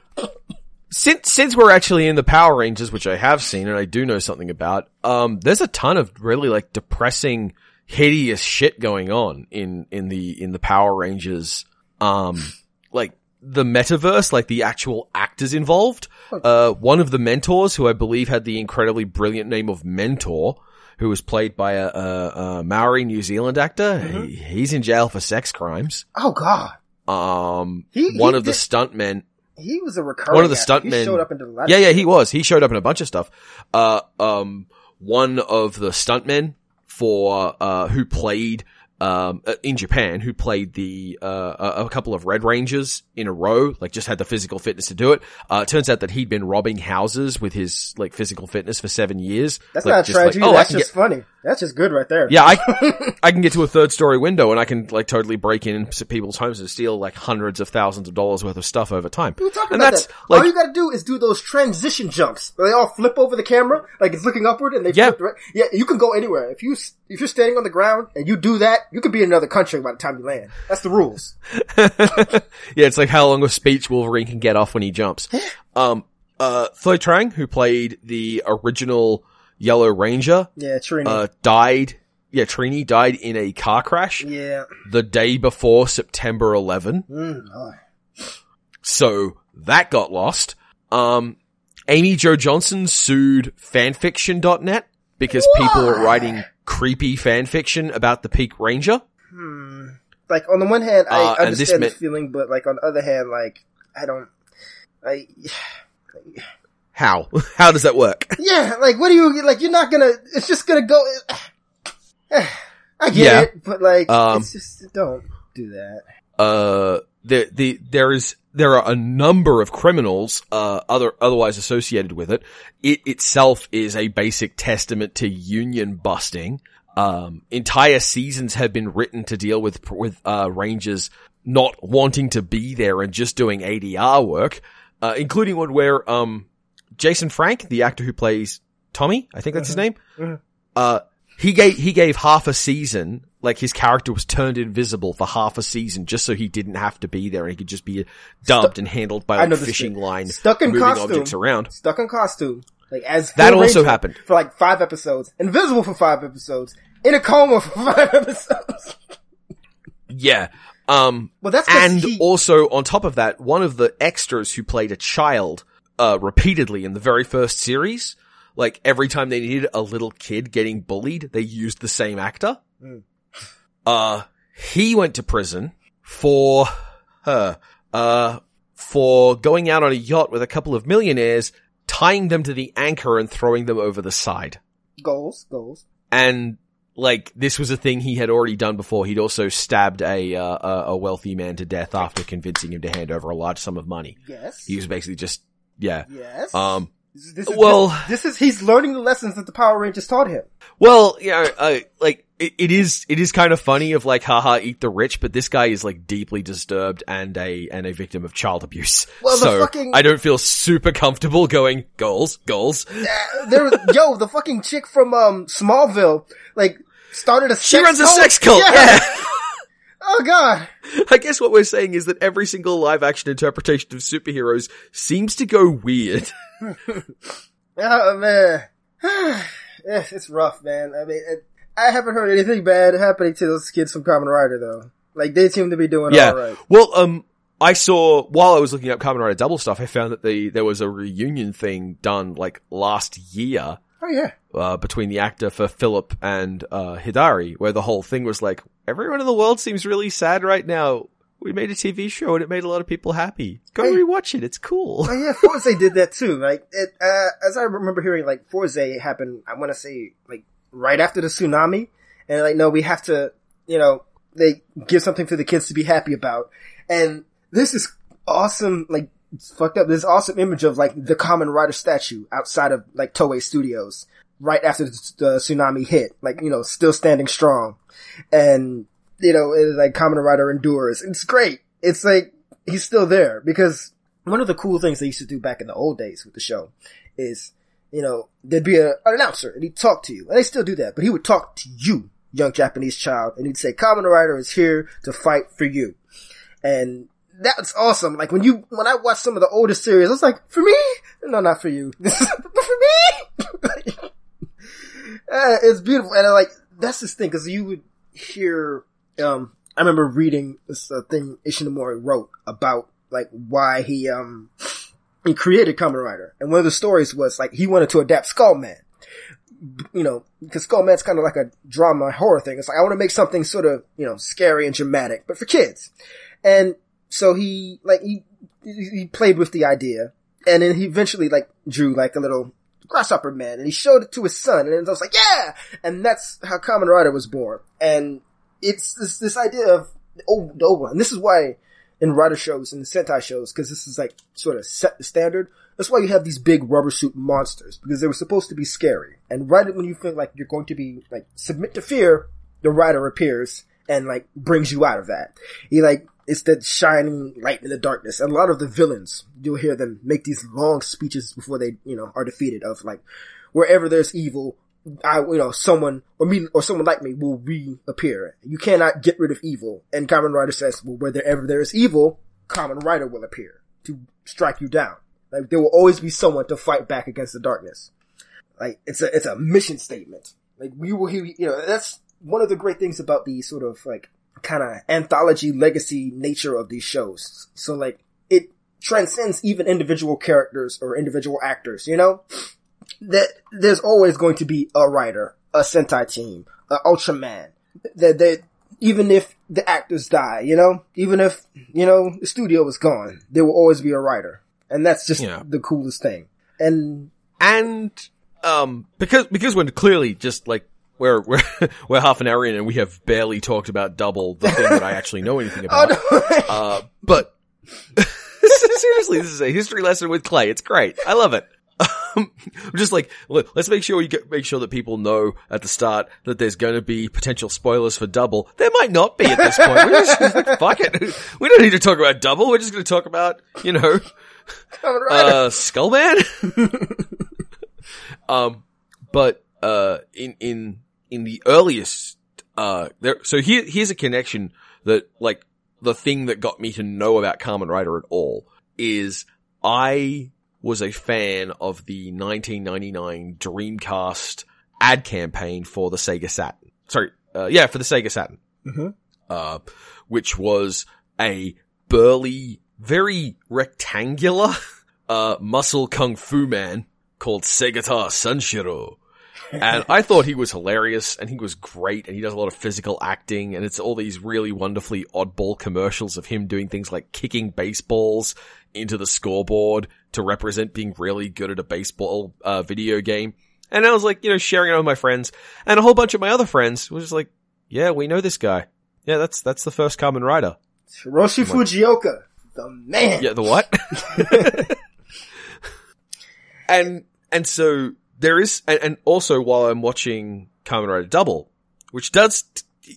[SPEAKER 1] since since we're actually in the Power Rangers, which I have seen and I do know something about, um, there's a ton of really like depressing, hideous shit going on in in the in the Power Rangers, um, like the metaverse, like the actual actors involved. Uh, one of the mentors, who I believe had the incredibly brilliant name of Mentor, who was played by a, a, a Maori New Zealand actor, he, he's in jail for sex crimes.
[SPEAKER 2] oh God.
[SPEAKER 1] Um,
[SPEAKER 2] He-
[SPEAKER 1] one
[SPEAKER 2] he
[SPEAKER 1] of the stuntmen
[SPEAKER 2] He was a recurring.
[SPEAKER 1] One of the
[SPEAKER 2] actor. He
[SPEAKER 1] stuntmen-
[SPEAKER 2] showed up in the
[SPEAKER 1] yeah, yeah, he was. He showed up in a bunch of stuff. Uh, um, one of the stuntmen for, uh, who played, um, uh, in Japan, who played the, uh, a, couple of Red Rangers in a row, like just had the physical fitness to do it. Uh, it turns out that he'd been robbing houses with his, like, physical fitness for seven years.
[SPEAKER 2] That's
[SPEAKER 1] Like,
[SPEAKER 2] not a
[SPEAKER 1] just like,
[SPEAKER 2] tragedy.
[SPEAKER 1] oh,
[SPEAKER 2] That's just
[SPEAKER 1] get,
[SPEAKER 2] funny. That's just good right there.
[SPEAKER 1] yeah, I, [laughs] I can get to a third story window and I can, like, totally break in people's homes and steal, like, hundreds of thousands of dollars worth of stuff over time.
[SPEAKER 2] We were talking
[SPEAKER 1] and
[SPEAKER 2] about
[SPEAKER 1] that's,
[SPEAKER 2] that.
[SPEAKER 1] like,
[SPEAKER 2] all you gotta do is do those transition jumps where they all flip over the camera, like it's looking upward and they
[SPEAKER 1] Yeah.
[SPEAKER 2] flip right. Yeah, you can go anywhere. If you, if you're standing on the ground and you do that, you could be in another country by the time you land. That's the rules. [laughs]
[SPEAKER 1] yeah, it's like how long a speech Wolverine can get off when he jumps. Um, uh, Thuy Trang, who played the original Yellow Ranger,
[SPEAKER 2] Yeah, Trini.
[SPEAKER 1] uh, died, yeah, Trini died in a car crash
[SPEAKER 2] yeah.
[SPEAKER 1] the day before September 11.
[SPEAKER 2] Mm, oh.
[SPEAKER 1] So that got lost. Um, Amy Jo Johnson sued fanfiction.net because people were writing creepy fanfiction about the Pink Ranger.
[SPEAKER 2] Hmm. Like on the one hand, I
[SPEAKER 1] Uh,
[SPEAKER 2] understand
[SPEAKER 1] meant-
[SPEAKER 2] the feeling, but like on the other hand, like I don't. I. [sighs]
[SPEAKER 1] How? How does that work? [laughs]
[SPEAKER 2] Yeah, like what do you like? You're not gonna. It's just gonna go. [sighs] I get
[SPEAKER 1] Yeah.
[SPEAKER 2] it, but like
[SPEAKER 1] Um,
[SPEAKER 2] it's just don't do that.
[SPEAKER 1] uh, the, the, there is, there are a number of criminals, uh, other, otherwise associated with it. It itself is a basic testament to union busting. Um, entire seasons have been written to deal with, with, uh, rangers not wanting to be there and just doing ADR work, uh, including one where, um, Jason Frank, the actor who plays Tommy, I think that's his name,
[SPEAKER 2] Mhm.
[SPEAKER 1] uh, he gave, he gave half a season, like his character was turned invisible for half a season just so he didn't have to be there and he could just be dubbed and handled by like fishing line,
[SPEAKER 2] Stuck in
[SPEAKER 1] moving
[SPEAKER 2] costume.
[SPEAKER 1] objects around.
[SPEAKER 2] Stuck in costume, like as
[SPEAKER 1] That also
[SPEAKER 2] Ranger
[SPEAKER 1] happened.
[SPEAKER 2] for like five episodes, invisible for five episodes, in a coma for [laughs] five episodes.
[SPEAKER 1] Yeah. Um,
[SPEAKER 2] Well, that's
[SPEAKER 1] and
[SPEAKER 2] he-
[SPEAKER 1] also on top of that, one of the extras who played a child, uh, repeatedly in the very first series, like every time they needed a little kid getting bullied, they used the same actor.
[SPEAKER 2] Mm.
[SPEAKER 1] Uh, he went to prison for her, uh, for going out on a yacht with a couple of millionaires, tying them to the anchor and throwing them over the side.
[SPEAKER 2] Goals, goals.
[SPEAKER 1] And like this was a thing he had already done before. He'd also stabbed a uh, a- a wealthy man to death after convincing him to hand over a large sum of money.
[SPEAKER 2] Yes.
[SPEAKER 1] He was basically just yeah.
[SPEAKER 2] yes.
[SPEAKER 1] Um.
[SPEAKER 2] this, is- this is,
[SPEAKER 1] well-
[SPEAKER 2] this, this is he's learning the lessons that the Power Rangers taught him.
[SPEAKER 1] Well, you know, uh, like it, it is it is kind of funny of like haha eat the rich, but this guy is like deeply disturbed and a and a victim of child abuse.
[SPEAKER 2] Well, the
[SPEAKER 1] so
[SPEAKER 2] fucking-
[SPEAKER 1] I don't feel super comfortable going goals goals.
[SPEAKER 2] Uh, there was yo the fucking chick from um Smallville like started a
[SPEAKER 1] She runs a sex cult. yeah.
[SPEAKER 2] Oh god.
[SPEAKER 1] I guess what we're saying is that every single live action interpretation of superheroes seems to go weird. [laughs]
[SPEAKER 2] Oh man. [sighs] It's rough, man. I mean, it, I haven't heard anything bad happening to those kids from Kamen Rider though. Like they seem to be doing
[SPEAKER 1] yeah.
[SPEAKER 2] alright.
[SPEAKER 1] Well, um, I saw while I was looking up Kamen Rider Double stuff, I found that the there was a reunion thing done like last year
[SPEAKER 2] Oh yeah.
[SPEAKER 1] uh, between the actor for Philip and uh, Hidari, where the whole thing was like everyone in the world seems really sad right now. We made a TV show and it made a lot of people happy. Go
[SPEAKER 2] Hey.
[SPEAKER 1] rewatch it; it's cool.
[SPEAKER 2] Oh yeah, Fourze did that too. Like it, uh, as I remember hearing, like Fourze happened. I want to say like right after the tsunami, and like no, we have to, you know, they give something for the kids to be happy about. And this is awesome. Like it's fucked up. This awesome image of like the Kamen Rider statue outside of like Toei Studios right after the, tsunami hit. Like you know, still standing strong, and you know, it's like Kamen Rider endures. It's great. It's like he's still there because one of the cool things they used to do back in the old days with the show is, you know, there'd be a, an announcer and he'd talk to you. And they still do that, but he would talk to you, young Japanese child, and he'd say, Kamen Rider is here to fight for you. And that's awesome. Like when you, when I watched some of the older series, I was like, for me? No, not for you. [laughs] but for me? [laughs] uh, it's beautiful. And I like, that's this thing, cause you would hear, um, I remember reading this uh, thing Ishinomori wrote about like why he um he created Kamen Rider, and one of the stories was like he wanted to adapt Skullman. You know, because Skullman's kind of like a drama horror thing. It's like I want to make something sort of you know scary and dramatic, but for kids. And so he like he he played with the idea, and then he eventually like drew like a little grasshopper man, and he showed it to his son, and I was like, yeah, and that's how Kamen Rider was born. And it's this this idea of oh the old one. And this is why in rider shows and Sentai shows, because this is like sort of set the standard. That's why you have these big rubber suit monsters because they were supposed to be scary. And right when you feel like you're going to be like submit to fear, the rider appears and like brings you out of that. He like it's that shining light in the darkness. And a lot of the villains, you'll hear them make these long speeches before they, you know, are defeated of like, wherever there's evil, I, you know, someone or me or someone like me will reappear. You cannot get rid of evil. And Kamen Rider says, well, wherever there is evil, Kamen Rider will appear to strike you down. Like there will always be someone to fight back against the darkness. Like it's a it's a mission statement. Like we will hear, you know, that's one of the great things about the sort of like kind of anthology legacy nature of these shows. So like it transcends even individual characters or individual actors, you know? That there's always going to be a rider, a Sentai team, an Ultraman. That that even if the actors die, you know, even if you know the studio is gone, there will always be a rider, and that's just
[SPEAKER 1] Yeah.
[SPEAKER 2] the coolest thing. And
[SPEAKER 1] and um because because we're clearly just like we're we're [laughs] we're half an hour in and we have barely talked about double the thing that I actually know anything [laughs]
[SPEAKER 2] oh
[SPEAKER 1] about.
[SPEAKER 2] no,
[SPEAKER 1] Uh, but [laughs] seriously, this is a history lesson with Clay. It's great. I love it. Um, I'm just like, let's make sure you get, make sure that people know at the start that there's going to be potential spoilers for Double. There might not be at this point. We're just like, fuck it. We don't need to talk about Double. We're just going to talk about, you know,
[SPEAKER 2] Rider.
[SPEAKER 1] uh, Skullman. um, but uh, in in in the earliest, uh, there. So here here's a connection that like the thing that got me to know about Kamen Rider at all is I was a fan of the 1999 Dreamcast ad campaign for the Sega Saturn. Sorry, uh, yeah, for the Sega Saturn
[SPEAKER 2] Mhm.
[SPEAKER 1] uh, which was a burly, very rectangular, [laughs] uh, muscle kung fu man called Segata Sanshiro. And I thought he was hilarious and he was great and he does a lot of physical acting and it's all these really wonderfully oddball commercials of him doing things like kicking baseballs into the scoreboard to represent being really good at a baseball, uh, video game. And I was like, you know, sharing it with my friends and a whole bunch of my other friends was just like, yeah, we know this guy. Yeah, that's, that's the first Kamen Rider.
[SPEAKER 2] Hiroshi Fujioka, the man.
[SPEAKER 1] Yeah, the what? [laughs] [laughs] and, and so there is, and, and also while I'm watching Kamen Rider Double, which does,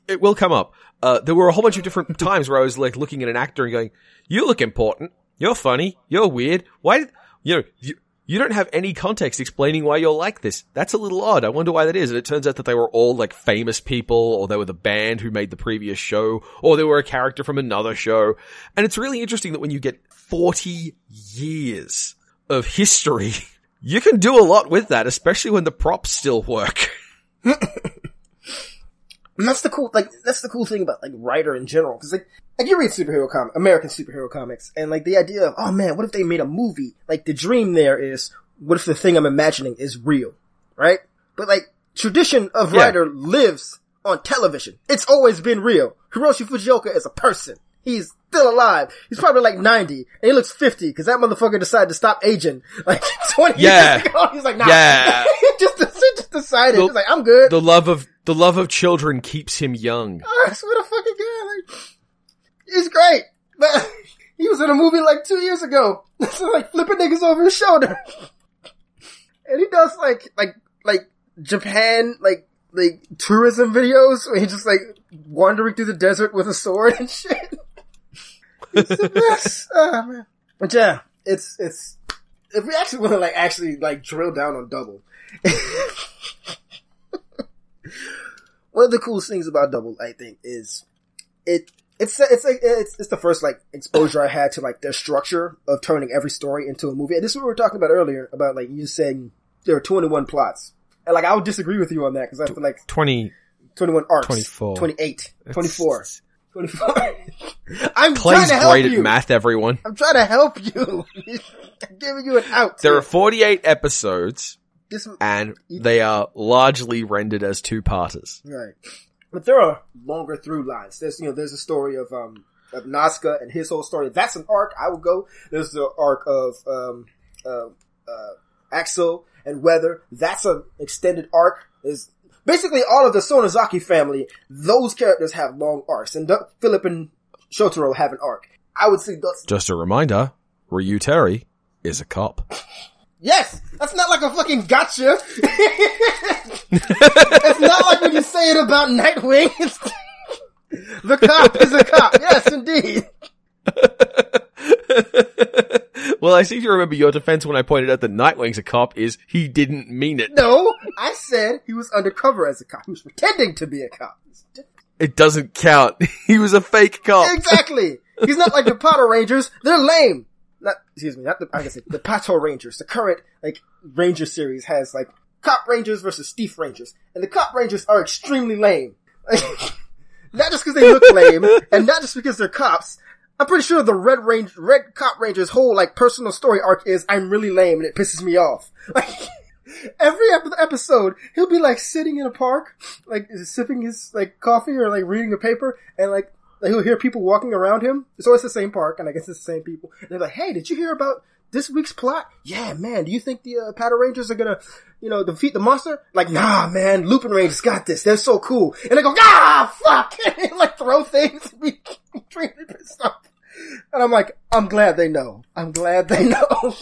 [SPEAKER 1] it will come up, uh, there were a whole bunch of different [laughs] times where I was like looking at an actor and going, you look important. You're funny. You're weird. Why, did, you know, you, you don't have any context explaining why you're like this. That's a little odd. I wonder why that is. And it turns out that they were all like famous people, or they were the band who made the previous show, or they were a character from another show. And it's really interesting that when you get 40 years of history, [laughs] you can do a lot with that, especially when the props still work. [laughs]
[SPEAKER 2] And that's the cool, like, that's the cool thing about, like, rider in general. Cause, like, like, you read superhero comic, American superhero comics, and, like, the idea of, oh man, what if they made a movie? Like, the dream there is, what if the thing I'm imagining is real? Right? But, like, tradition of
[SPEAKER 1] Yeah.
[SPEAKER 2] rider lives on television. It's always been real. Hiroshi Fujioka is a person. He's still alive. He's probably like 90, and he looks 50, cause that motherfucker decided to stop aging, [laughs] like, 20
[SPEAKER 1] Yeah.
[SPEAKER 2] years ago. He's like, nah.
[SPEAKER 1] Yeah. [laughs]
[SPEAKER 2] he just, [laughs] just decided,
[SPEAKER 1] The-
[SPEAKER 2] he's like, I'm good.
[SPEAKER 1] The love of, the love of children keeps him young.
[SPEAKER 2] I swear to fucking God, like, he's great. But he was in a movie like two years ago. so like flipping niggas over his shoulder. and he does like, like, like Japan, like, like tourism videos where he's just like wandering through the desert with a sword and shit. It's the best. Oh man. But yeah, it's, it's, if we actually want to like actually like drill down on double. [laughs] one of the coolest things about Double, I think, is it. It's it's like it's it's the first like exposure I had to like their structure of turning every story into a movie. And this is what we were talking about earlier about like you saying there are twenty one plots, and like I would disagree with you on that because I feel like
[SPEAKER 1] 20,
[SPEAKER 2] twenty one arcs,
[SPEAKER 1] 24.
[SPEAKER 2] 28, 24, 24. I'm trying to help
[SPEAKER 1] great
[SPEAKER 2] you.
[SPEAKER 1] at math, everyone.
[SPEAKER 2] I'm trying to help you. [laughs] I'm giving you an out.
[SPEAKER 1] There are 48 episodes
[SPEAKER 2] this
[SPEAKER 1] and they are largely rendered as two-parters.
[SPEAKER 2] Right. But there are longer through lines. There's, you know, there's a story of, um, of Nazca and his whole story. That's an arc. I would go. There's the arc of, um, uh, uh, Accel and Weather. That's an extended arc. There's basically all of the Sonozaki family. Those characters have long arcs and Philip and Shotaro have an arc. I would say that's,
[SPEAKER 1] Just a reminder, Ryu Terui is a cop.
[SPEAKER 2] yes! That's not like a fucking gotcha! [laughs] it's not like when you say it about Nightwing. [laughs] The cop is a cop. Yes, indeed. [laughs] [laughs]
[SPEAKER 1] well, I seem to remember your defense when I pointed out that Nightwing's a cop is he didn't mean it.
[SPEAKER 2] No, I said he was undercover as a cop. He was pretending to be a cop.
[SPEAKER 1] It doesn't count. [laughs] He was a fake cop.
[SPEAKER 2] Exactly. He's not like the [laughs] Potter Rangers. They're lame. Not, excuse me, not the, I guess the Pato Rangers. The current, like, Ranger series has, like, Cop Rangers versus Thief Rangers. And the Cop Rangers are extremely lame. not just because they look lame, and not just because they're cops. I'm pretty sure the Red Range, Red Cop Ranger's whole, like, personal story arc is, I'm really lame and it pisses me off. [laughs] Like, every ep- episode, he'll be, like, sitting in a park, like, sipping his, like, coffee or, like, reading a paper, and, like, like, he'll hear people walking around him. It's always the same park, and I guess it's the same people. And they're like, "Hey, did you hear about this week's plot? Yeah, man. Do you think the uh, Powder Rangers are gonna, you know, defeat the monster? Like, nah, man. Lupin Rangers got this. They're so cool." And they go, "Ah, fuck!" [laughs] and like throw things. and be extremely pissed off. And I'm like, I'm glad they know. I'm glad they [laughs] know.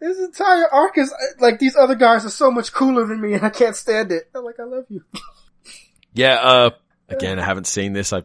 [SPEAKER 2] this entire arc is like these other guys are so much cooler than me, and I can't stand it. I'm like, I love you. [laughs]
[SPEAKER 1] Yeah, uh, again, I haven't seen this. I,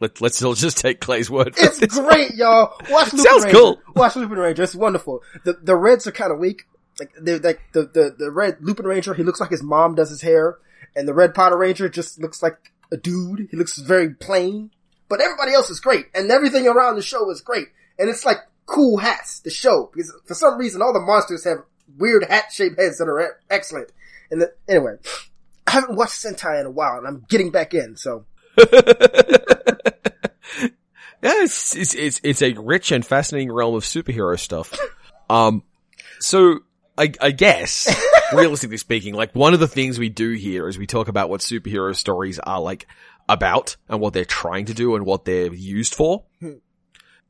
[SPEAKER 1] let, let's all just take Clay's word for
[SPEAKER 2] It's
[SPEAKER 1] this.
[SPEAKER 2] great, y'all. Watch Lupin
[SPEAKER 1] Sounds
[SPEAKER 2] Ranger.
[SPEAKER 1] cool.
[SPEAKER 2] Watch Lupin Ranger. It's wonderful. The the Reds are kind of weak. Like they're like the, the the red Lupin Ranger. He looks like his mom does his hair, and the Red Potter Ranger just looks like a dude. He looks very plain. But everybody else is great, and everything around the show is great. And it's like cool hats. The show because for some reason all the monsters have weird hat shaped heads that are excellent. And the, anyway, I haven't watched Sentai in a while, and I'm getting back in. So [laughs]
[SPEAKER 1] Yeah, it's, it's, it's, it's a rich and fascinating realm of superhero stuff. [laughs] Um, so I, I guess, [laughs] realistically speaking, like one of the things we do here is we talk about what superhero stories are like about and what they're trying to do and what they're used for.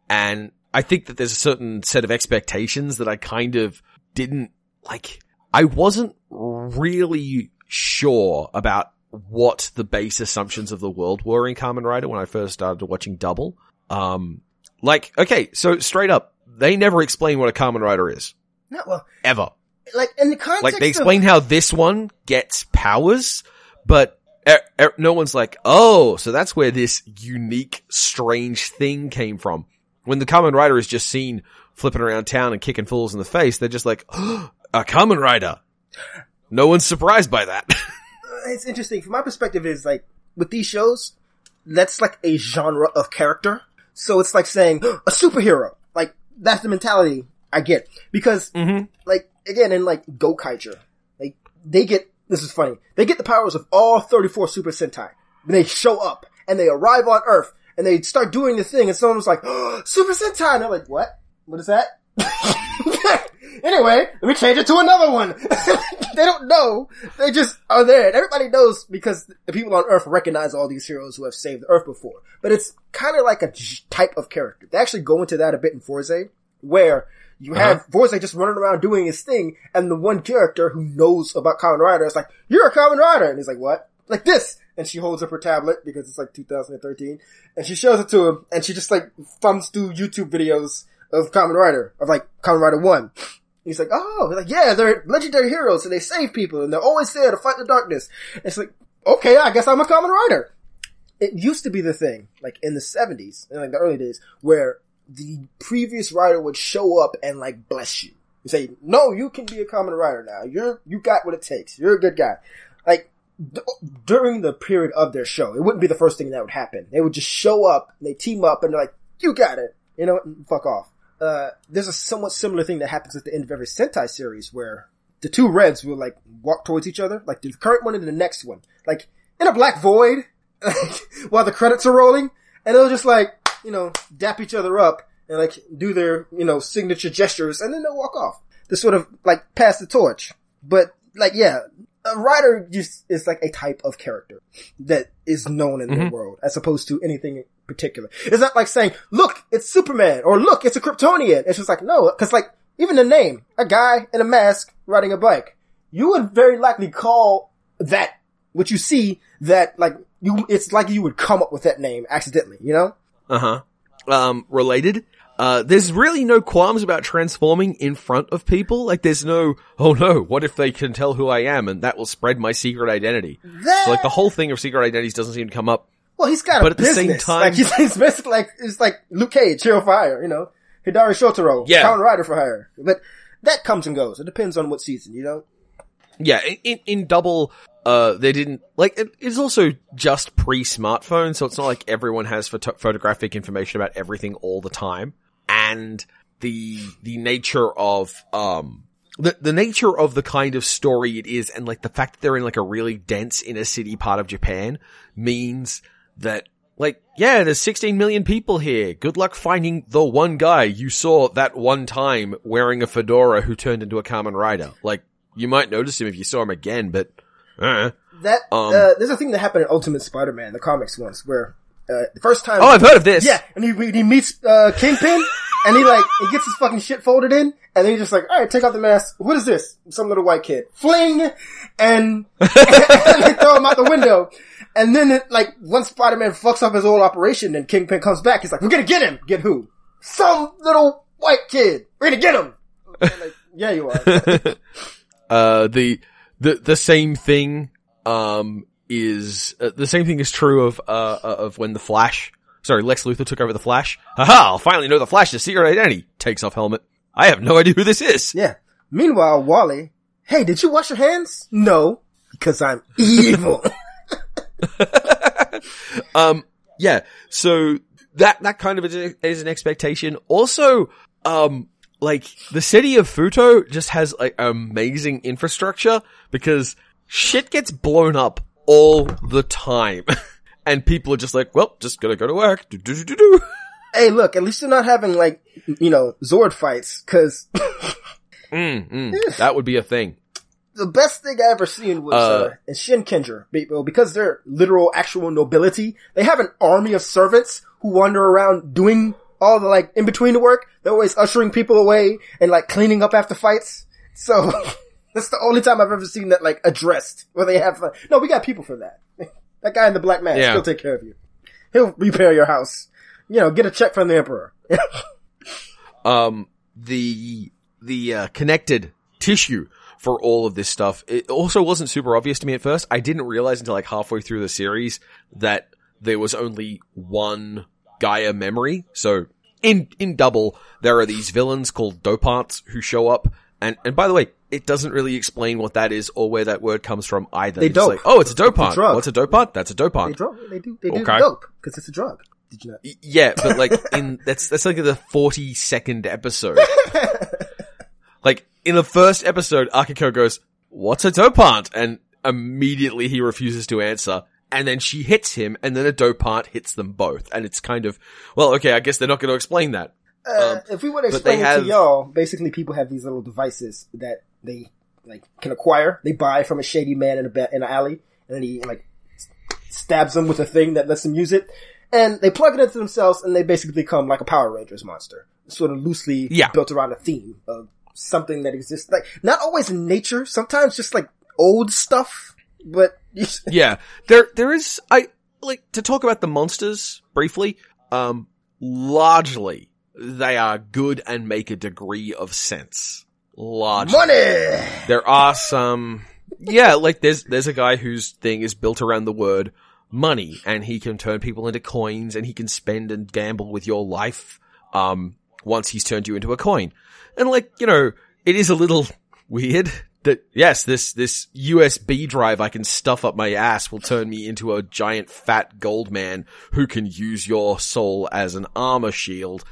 [SPEAKER 1] And I think that there's a certain set of expectations that I kind of didn't like. I wasn't really sure about what the base assumptions of the world were in Kamen Rider when I first started watching Double. Um, like, okay, so straight up, they never explain what a Kamen Rider is.
[SPEAKER 2] No, well,
[SPEAKER 1] Ever.
[SPEAKER 2] like in the context
[SPEAKER 1] Like, they
[SPEAKER 2] of-
[SPEAKER 1] explain how this one gets powers, but er, er, no one's like, oh, so that's where this unique, strange thing came from. When the Kamen Rider is just seen flipping around town and kicking fools in the face, they're just like, [gasps] a Kamen Rider. No one's surprised by that. [laughs]
[SPEAKER 2] it's interesting from my perspective is like with these shows that's like a genre of character so it's like saying a superhero. Like that's the mentality i get. Because
[SPEAKER 1] mm-hmm.
[SPEAKER 2] like again in like gokaiger like they get this is funny they get the powers of all 34 super sentai. And they show up and they arrive on earth and they start doing the thing and someone's like oh, super sentai. And they're like what? What is that [laughs] [laughs] anyway let me change it to another one. [laughs] They don't know. They just are there. And everybody knows because the people on earth recognize all these heroes who have saved the earth before. But it's kind of like a type of character. They actually go into that a bit in Fourze where you uh-huh. have Fourze just running around doing his thing, and the one character who knows about Kamen Rider is like, "You're a Kamen Rider," and he's like, "What?" Like this, and she holds up her tablet because it's like 2013, and she shows it to him, and she just like thumbs through YouTube videos of Kamen Rider, of like Kamen Rider One. He's like, "Oh, He's like yeah, they're legendary heroes, and they save people, and they're always there to fight the darkness." And it's like, okay, I guess I'm a Kamen Rider. It used to be the thing, like in the 70s, in like the early days, where the previous rider would show up and like bless you. You say, no, you can be a Kamen Rider now. You're, you got what it takes. You're a good guy. Like, d- during the period of their show, it wouldn't be the first thing that would happen. They would just show up, and they team up, and they're like, you got it. You know, fuck off. Uh, there's a somewhat similar thing that happens at the end of every Sentai series where the two Reds will like walk towards each other, like the current one and the next one, like in a black void, [laughs] like, while the credits are rolling, and they'll just like, you know, dap each other up and like do their, you know, signature gestures and then they'll walk off to sort of like pass the torch. But like, yeah, a rider just is like a type of character that is known in the
[SPEAKER 1] Mhm.
[SPEAKER 2] world as opposed to anything in particular. It's not like saying, look, it's Superman or look, it's a Kryptonian. It's just like, no, cause like even the name, a guy in a mask riding a bike, you would very likely call that what you see that like you, it's like you would come up with that name accidentally, you know?
[SPEAKER 1] Uh huh. Um, related. Uh, there's really no qualms about transforming in front of people. Like, there's no, oh no, what if they can tell who I am and that will spread my secret identity?
[SPEAKER 2] That,
[SPEAKER 1] So, like, the whole thing of secret identities doesn't seem to come up.
[SPEAKER 2] well, he's got
[SPEAKER 1] but at the same time-
[SPEAKER 2] like he's, he's basically like it's like Luke Cage, Hero Fire, you know, Hidari Shotaro,
[SPEAKER 1] Yeah.
[SPEAKER 2] Kamen Rider for hire. But that comes and goes. It depends on what season, you know.
[SPEAKER 1] Yeah, in, in, in double, uh, they didn't, like, it, it's also just pre-smartphone, so it's not like everyone has photo- photographic information about everything all the time. And the, the nature of, um, the, the nature of the kind of story it is and like the fact that they're in like a really dense inner city part of Japan means that like, yeah, there's 16 million people here. Good luck finding the one guy you saw that one time wearing a fedora who turned into a Kamen Rider. Like, you might notice him if you saw him again, but, uh.
[SPEAKER 2] That
[SPEAKER 1] Um,
[SPEAKER 2] uh, there's a thing that happened in Ultimate Spider-Man, the comics once, where uh, the first time,
[SPEAKER 1] Oh, I've heard of this.
[SPEAKER 2] yeah, and he he meets uh, Kingpin, and he like he gets his fucking shit folded in, and then he's just like, all right, take off the mask. What is this? Some little white kid, fling, and, [laughs] and they throw him out the window. And then, it, like, once Spider-Man fucks up his whole operation and Kingpin comes back, he's like, we're gonna get him! Get who? Some little white kid! We're gonna get him! Like, yeah, you are. [laughs]
[SPEAKER 1] uh, the, the, the same thing, um, is, uh, the same thing is true of, uh, uh, of when the Flash, sorry, Lex Luthor took over the Flash. Haha, I'll finally know the Flash's secret identity. Takes off helmet. I have no idea who this is.
[SPEAKER 2] Yeah. Meanwhile, Wally, hey, did you wash your hands? No, because I'm evil. [laughs] [laughs]
[SPEAKER 1] Um, yeah, so that, that kind of is, is an expectation. Also, um, like the city of Futo just has like amazing infrastructure because shit gets blown up all the time. [laughs] and people are just like, well, just gonna go to work. Do, do, do,
[SPEAKER 2] hey, look, at least they're not having like, you know, Zord fights, cause [laughs]
[SPEAKER 1] Mm, mm, that would be a thing.
[SPEAKER 2] the best thing I ever seen was, uh,
[SPEAKER 1] Uh,
[SPEAKER 2] in Shinkenger. Be- well, Because they're literal actual nobility, they have an army of servants who wander around doing all the like in between the work. They're always ushering people away and like cleaning up after fights. So, [laughs] That's the only time I've ever seen that like addressed where they have like, no, we got people for that. [laughs] that guy in the black mask,
[SPEAKER 1] Yeah.
[SPEAKER 2] he'll take care of you. He'll repair your house. You know, get a check from the emperor. [laughs]
[SPEAKER 1] um, the the uh, connected tissue for all of this stuff. It also wasn't super obvious to me at first. I didn't realize until like halfway through the series that there was only one Gaia memory. So in in double, there are these villains called dopants who show up. And and by the way, it doesn't really explain what that is or where that word comes from either.
[SPEAKER 2] They
[SPEAKER 1] It's
[SPEAKER 2] dope.
[SPEAKER 1] like, oh, it's a dopant.
[SPEAKER 2] drug.
[SPEAKER 1] What's a dopant? That's a
[SPEAKER 2] they
[SPEAKER 1] dopant.
[SPEAKER 2] drug, they do, they do
[SPEAKER 1] Okay.
[SPEAKER 2] dope because it's a drug. Did you know?
[SPEAKER 1] Yeah, but like in that's that's like the forty second episode. [laughs] like in the first episode, Akiko goes, "What's a dopant?" and immediately he refuses to answer. And then she hits him, and then a dopant hits them both, and it's kind of well, okay. I guess they're not going to explain that.
[SPEAKER 2] Uh,
[SPEAKER 1] Um,
[SPEAKER 2] if we want to explain it
[SPEAKER 1] have-
[SPEAKER 2] to y'all, basically people have these little devices that they like can acquire. They buy from a shady man in a ba- in an alley, and then he like stabs them with a thing that lets them use it, and they plug it into themselves, and they basically become like a Power Rangers monster, sort of loosely
[SPEAKER 1] Yeah.
[SPEAKER 2] built around a theme of something that exists, like not always in nature, sometimes just like old stuff, but [laughs]
[SPEAKER 1] yeah, there there is I like to talk about the monsters briefly. Um, largely they are good and make a degree of sense. Largely.
[SPEAKER 2] money.
[SPEAKER 1] There are some, yeah, like there's, there's a guy whose thing is built around the word money and he can turn people into coins and he can spend and gamble with your life, um, once he's turned you into a coin. And like, you know, it is a little [laughs] weird that yes, this, this USB drive I can stuff up my ass will turn me into a giant fat gold man who can use your soul as an armor shield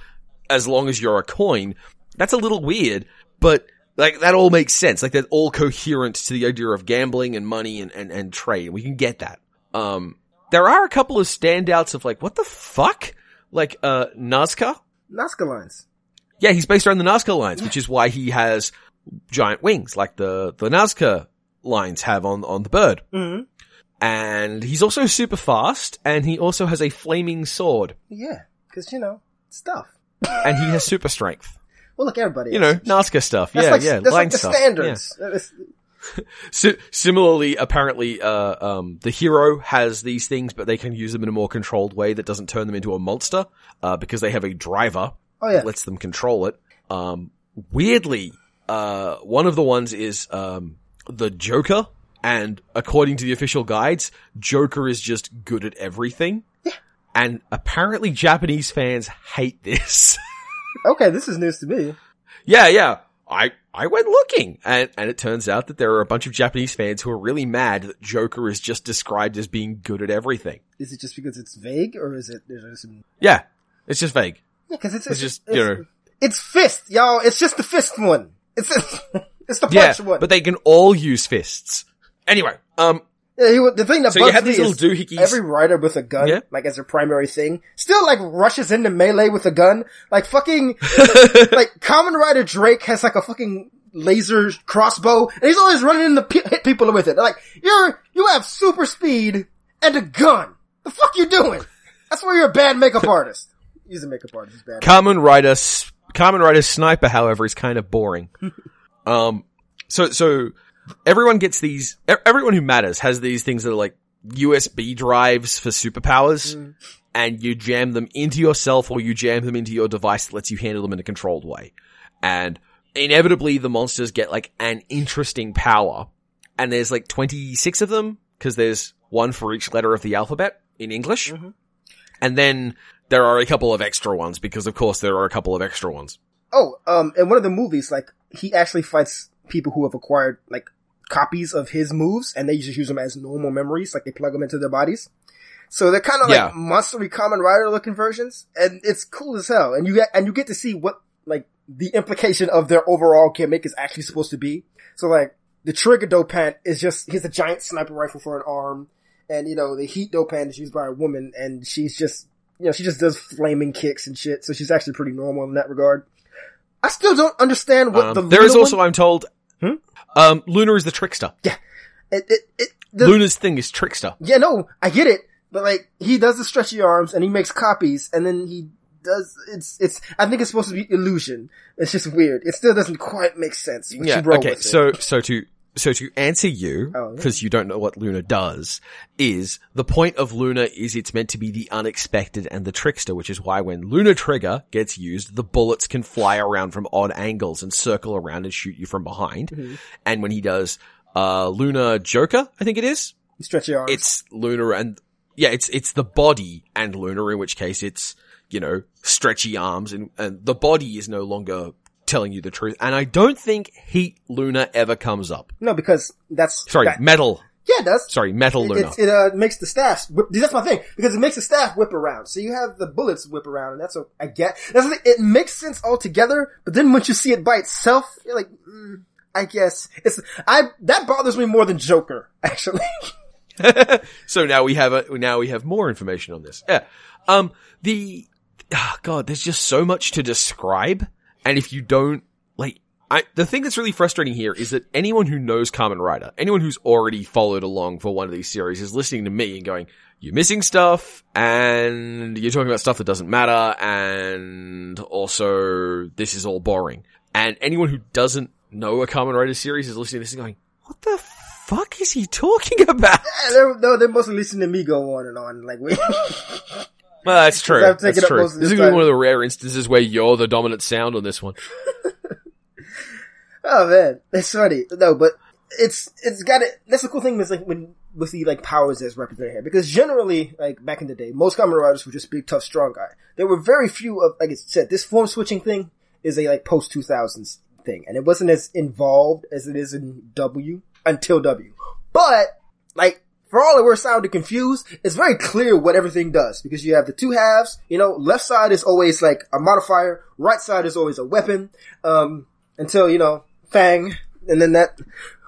[SPEAKER 1] as long as you're a coin. That's a little weird, but like that all makes sense. Like that's all coherent to the idea of gambling and money and, and, and trade. We can get that. Um, there are a couple of standouts of like, what the fuck? Like, uh, Nazca?
[SPEAKER 2] Nazca lines.
[SPEAKER 1] Yeah, he's based around the Nazca lines, which is why he has giant wings like the, the Nazca lines have on, on the bird.
[SPEAKER 2] Mm-hmm.
[SPEAKER 1] And he's also super fast and he also has a flaming sword
[SPEAKER 2] Yeah, because you know stuff.
[SPEAKER 1] And he has super strength.
[SPEAKER 2] Well, look, everybody.
[SPEAKER 1] You
[SPEAKER 2] has
[SPEAKER 1] know, Nazca stuff.
[SPEAKER 2] That's
[SPEAKER 1] yeah,
[SPEAKER 2] like,
[SPEAKER 1] yeah.
[SPEAKER 2] That's
[SPEAKER 1] line
[SPEAKER 2] like the
[SPEAKER 1] stuff.
[SPEAKER 2] Standards. That's- [laughs]
[SPEAKER 1] Si- similarly, apparently, uh, um, the hero has these things, but they can use them in a more controlled way that doesn't turn them into a monster, uh, because they have a driver
[SPEAKER 2] Oh yeah.
[SPEAKER 1] that lets them control it. Um, weirdly, uh, one of the ones is, um, the Joker, and according to the official guides, Joker is just good at everything. And apparently Japanese fans hate this. [laughs]
[SPEAKER 2] Okay, this is news to me.
[SPEAKER 1] Yeah, yeah. I, I went looking and, and it turns out that there are a bunch of Japanese fans who are really mad that Joker is just described as being good at everything.
[SPEAKER 2] Is it just because it's vague, or is it? Some?
[SPEAKER 1] Yeah. It's just vague.
[SPEAKER 2] Yeah, because it's,
[SPEAKER 1] It's just,
[SPEAKER 2] it's,
[SPEAKER 1] you know.
[SPEAKER 2] it's fist, y'all. It's just the fist one. It's [laughs] it's the
[SPEAKER 1] Yeah.
[SPEAKER 2] punch one.
[SPEAKER 1] But they can all use fists. Anyway, um,
[SPEAKER 2] yeah, he, the thing that
[SPEAKER 1] So you have
[SPEAKER 2] me
[SPEAKER 1] these little
[SPEAKER 2] is
[SPEAKER 1] doohickeys.
[SPEAKER 2] every rider with a gun,
[SPEAKER 1] Yeah.
[SPEAKER 2] like as their primary thing, still like rushes into melee with a gun. Like fucking, [laughs] like Kamen Rider Drake has like a fucking laser crossbow, and he's always running in the pe- hit people with it. Like you're you have super speed and a gun. The fuck you doing? That's why you're a bad makeup [laughs] artist. He's a makeup artist. He's bad.
[SPEAKER 1] Kamen Rider, Kamen Rider Sniper, however, is kind of boring. [laughs] um, so, so everyone gets these, everyone who matters has these things that are like USB drives for superpowers and you jam them into yourself or you jam them into your device that lets you handle them in a controlled way. And inevitably the monsters get like an interesting power and there's like 26 of them because there's one for each letter of the alphabet in English. And then there are a couple of extra ones because of course there are a couple of extra ones.
[SPEAKER 2] Oh, um, in one of the movies, like he actually fights people who have acquired like copies of his moves, and they just use them as normal memories, like they plug them into their bodies. So they're kind of
[SPEAKER 1] Yeah.
[SPEAKER 2] like monstery Kamen Rider looking versions, and it's cool as hell. And you get and you get to see what like the implication of their overall gimmick is actually supposed to be. So like the trigger dopant is just he's a giant sniper rifle for an arm, and you know the heat dopant is used by a woman, and she's just you know she just does flaming kicks and shit. So she's actually pretty normal in that regard. I still don't understand what
[SPEAKER 1] Um,
[SPEAKER 2] the
[SPEAKER 1] there is also,
[SPEAKER 2] one-
[SPEAKER 1] I'm told,
[SPEAKER 2] Hmm?
[SPEAKER 1] Um, Luna is the trickster.
[SPEAKER 2] it, it, it, the,
[SPEAKER 1] Luna's thing is trickster.
[SPEAKER 2] yeah, no, I get it, but like he does the stretchy arms and he makes copies, and then he does it's it's. I think it's supposed to be illusion. It's just weird. It still doesn't quite make sense.
[SPEAKER 1] Yeah. Okay. So, so to so to answer you,
[SPEAKER 2] Oh, yeah.
[SPEAKER 1] because you don't know what Luna does, is the point of Luna is it's meant to be the unexpected and the trickster, which is why when Luna Trigger gets used, the bullets can fly around from odd angles and circle around and shoot you from behind.
[SPEAKER 2] Mm-hmm.
[SPEAKER 1] And when he does, uh, Luna Joker, I think it is,
[SPEAKER 2] You stretch your arms.
[SPEAKER 1] it's Luna and, yeah, it's, it's the body and Luna, in which case it's, you know, stretchy arms and, and the body is no longer telling you the truth. And I don't think Heat Luna ever comes up.
[SPEAKER 2] no, because that's
[SPEAKER 1] Sorry,
[SPEAKER 2] that-
[SPEAKER 1] metal.
[SPEAKER 2] yeah, it does.
[SPEAKER 1] Sorry, metal
[SPEAKER 2] It,
[SPEAKER 1] Luna.
[SPEAKER 2] it, it uh, makes the staff. Whip, that's my thing because it makes the staff whip around. So you have the bullets whip around, and that's a I get. That's the it makes sense altogether. But then once you see it by itself, you're like, mm, I guess it's I that bothers me more than Joker [laughs] actually. [laughs]
[SPEAKER 1] so now we have a, now we have more information on this. Yeah. Um, the, ah, God, there's just so much to describe. And if you don't, like, I, the thing that's really frustrating here is that anyone who knows Kamen Rider, anyone who's already followed along for one of these series is listening to me and going, you're missing stuff and you're talking about stuff that doesn't matter and also this is all boring. And anyone who doesn't know a Kamen Rider series is listening to this and going, what the fuck is he talking [laughs] about?
[SPEAKER 2] Yeah, no, they're mostly listening to me go on and on. Like, we, [laughs]
[SPEAKER 1] Well, that's true. That's true. This is gonna be one of the rare instances where you're the dominant sound on this one. [laughs]
[SPEAKER 2] oh man, it's funny. No, but it's it's got it. That's the cool thing is like when with the like powers that's represented here because generally like back in the day, most Kamen Riders were just big, tough, strong guy. There were very few of like I said, this form switching thing is a like post two thousands thing, and it wasn't as involved as it is in W until W. But like for all that we're sounding confused, it's very clear what everything does because you have the two halves. You know, left side is always like a modifier, right side is always a weapon. Um, until you know Fang, and then that.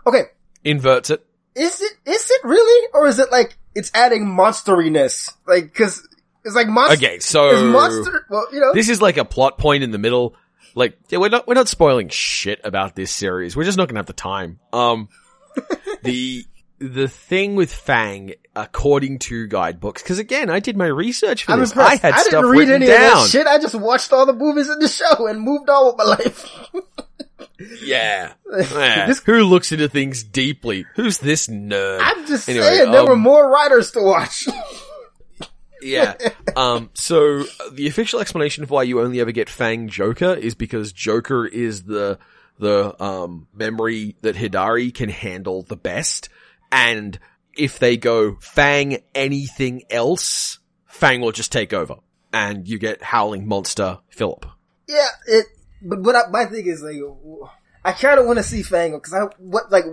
[SPEAKER 2] Okay,
[SPEAKER 1] Inverts it.
[SPEAKER 2] is it is it really, or is it like it's adding monsteriness? Like, because it's like monster.
[SPEAKER 1] Okay, so
[SPEAKER 2] monster. Well, you know,
[SPEAKER 1] this is like a plot point in the middle. Like, yeah, we're not we're not spoiling shit about this series. We're just not gonna have the time. Um, [laughs] the the thing with Fang, according to guidebooks, because again, I did my research for
[SPEAKER 2] I'm
[SPEAKER 1] this.
[SPEAKER 2] impressed.
[SPEAKER 1] I had
[SPEAKER 2] didn't read any
[SPEAKER 1] down.
[SPEAKER 2] of that shit. I just watched all the movies in the show and moved on with my life. [laughs]
[SPEAKER 1] Yeah. [laughs] Yeah.
[SPEAKER 2] This-
[SPEAKER 1] Who looks into things deeply? Who's this nerd?
[SPEAKER 2] I'm just
[SPEAKER 1] Anyway,
[SPEAKER 2] saying there were
[SPEAKER 1] um,
[SPEAKER 2] more riders to watch. [laughs]
[SPEAKER 1] Yeah. Um, so the official explanation of why you only ever get Fang Joker is because Joker is the, the, um, memory that Hidari can handle the best. And if they go Fang anything else, Fang will just take over. And you get Howling Monster Philip.
[SPEAKER 2] yeah, it. But what I, my thing is like, I kind of want to see Fang because I what like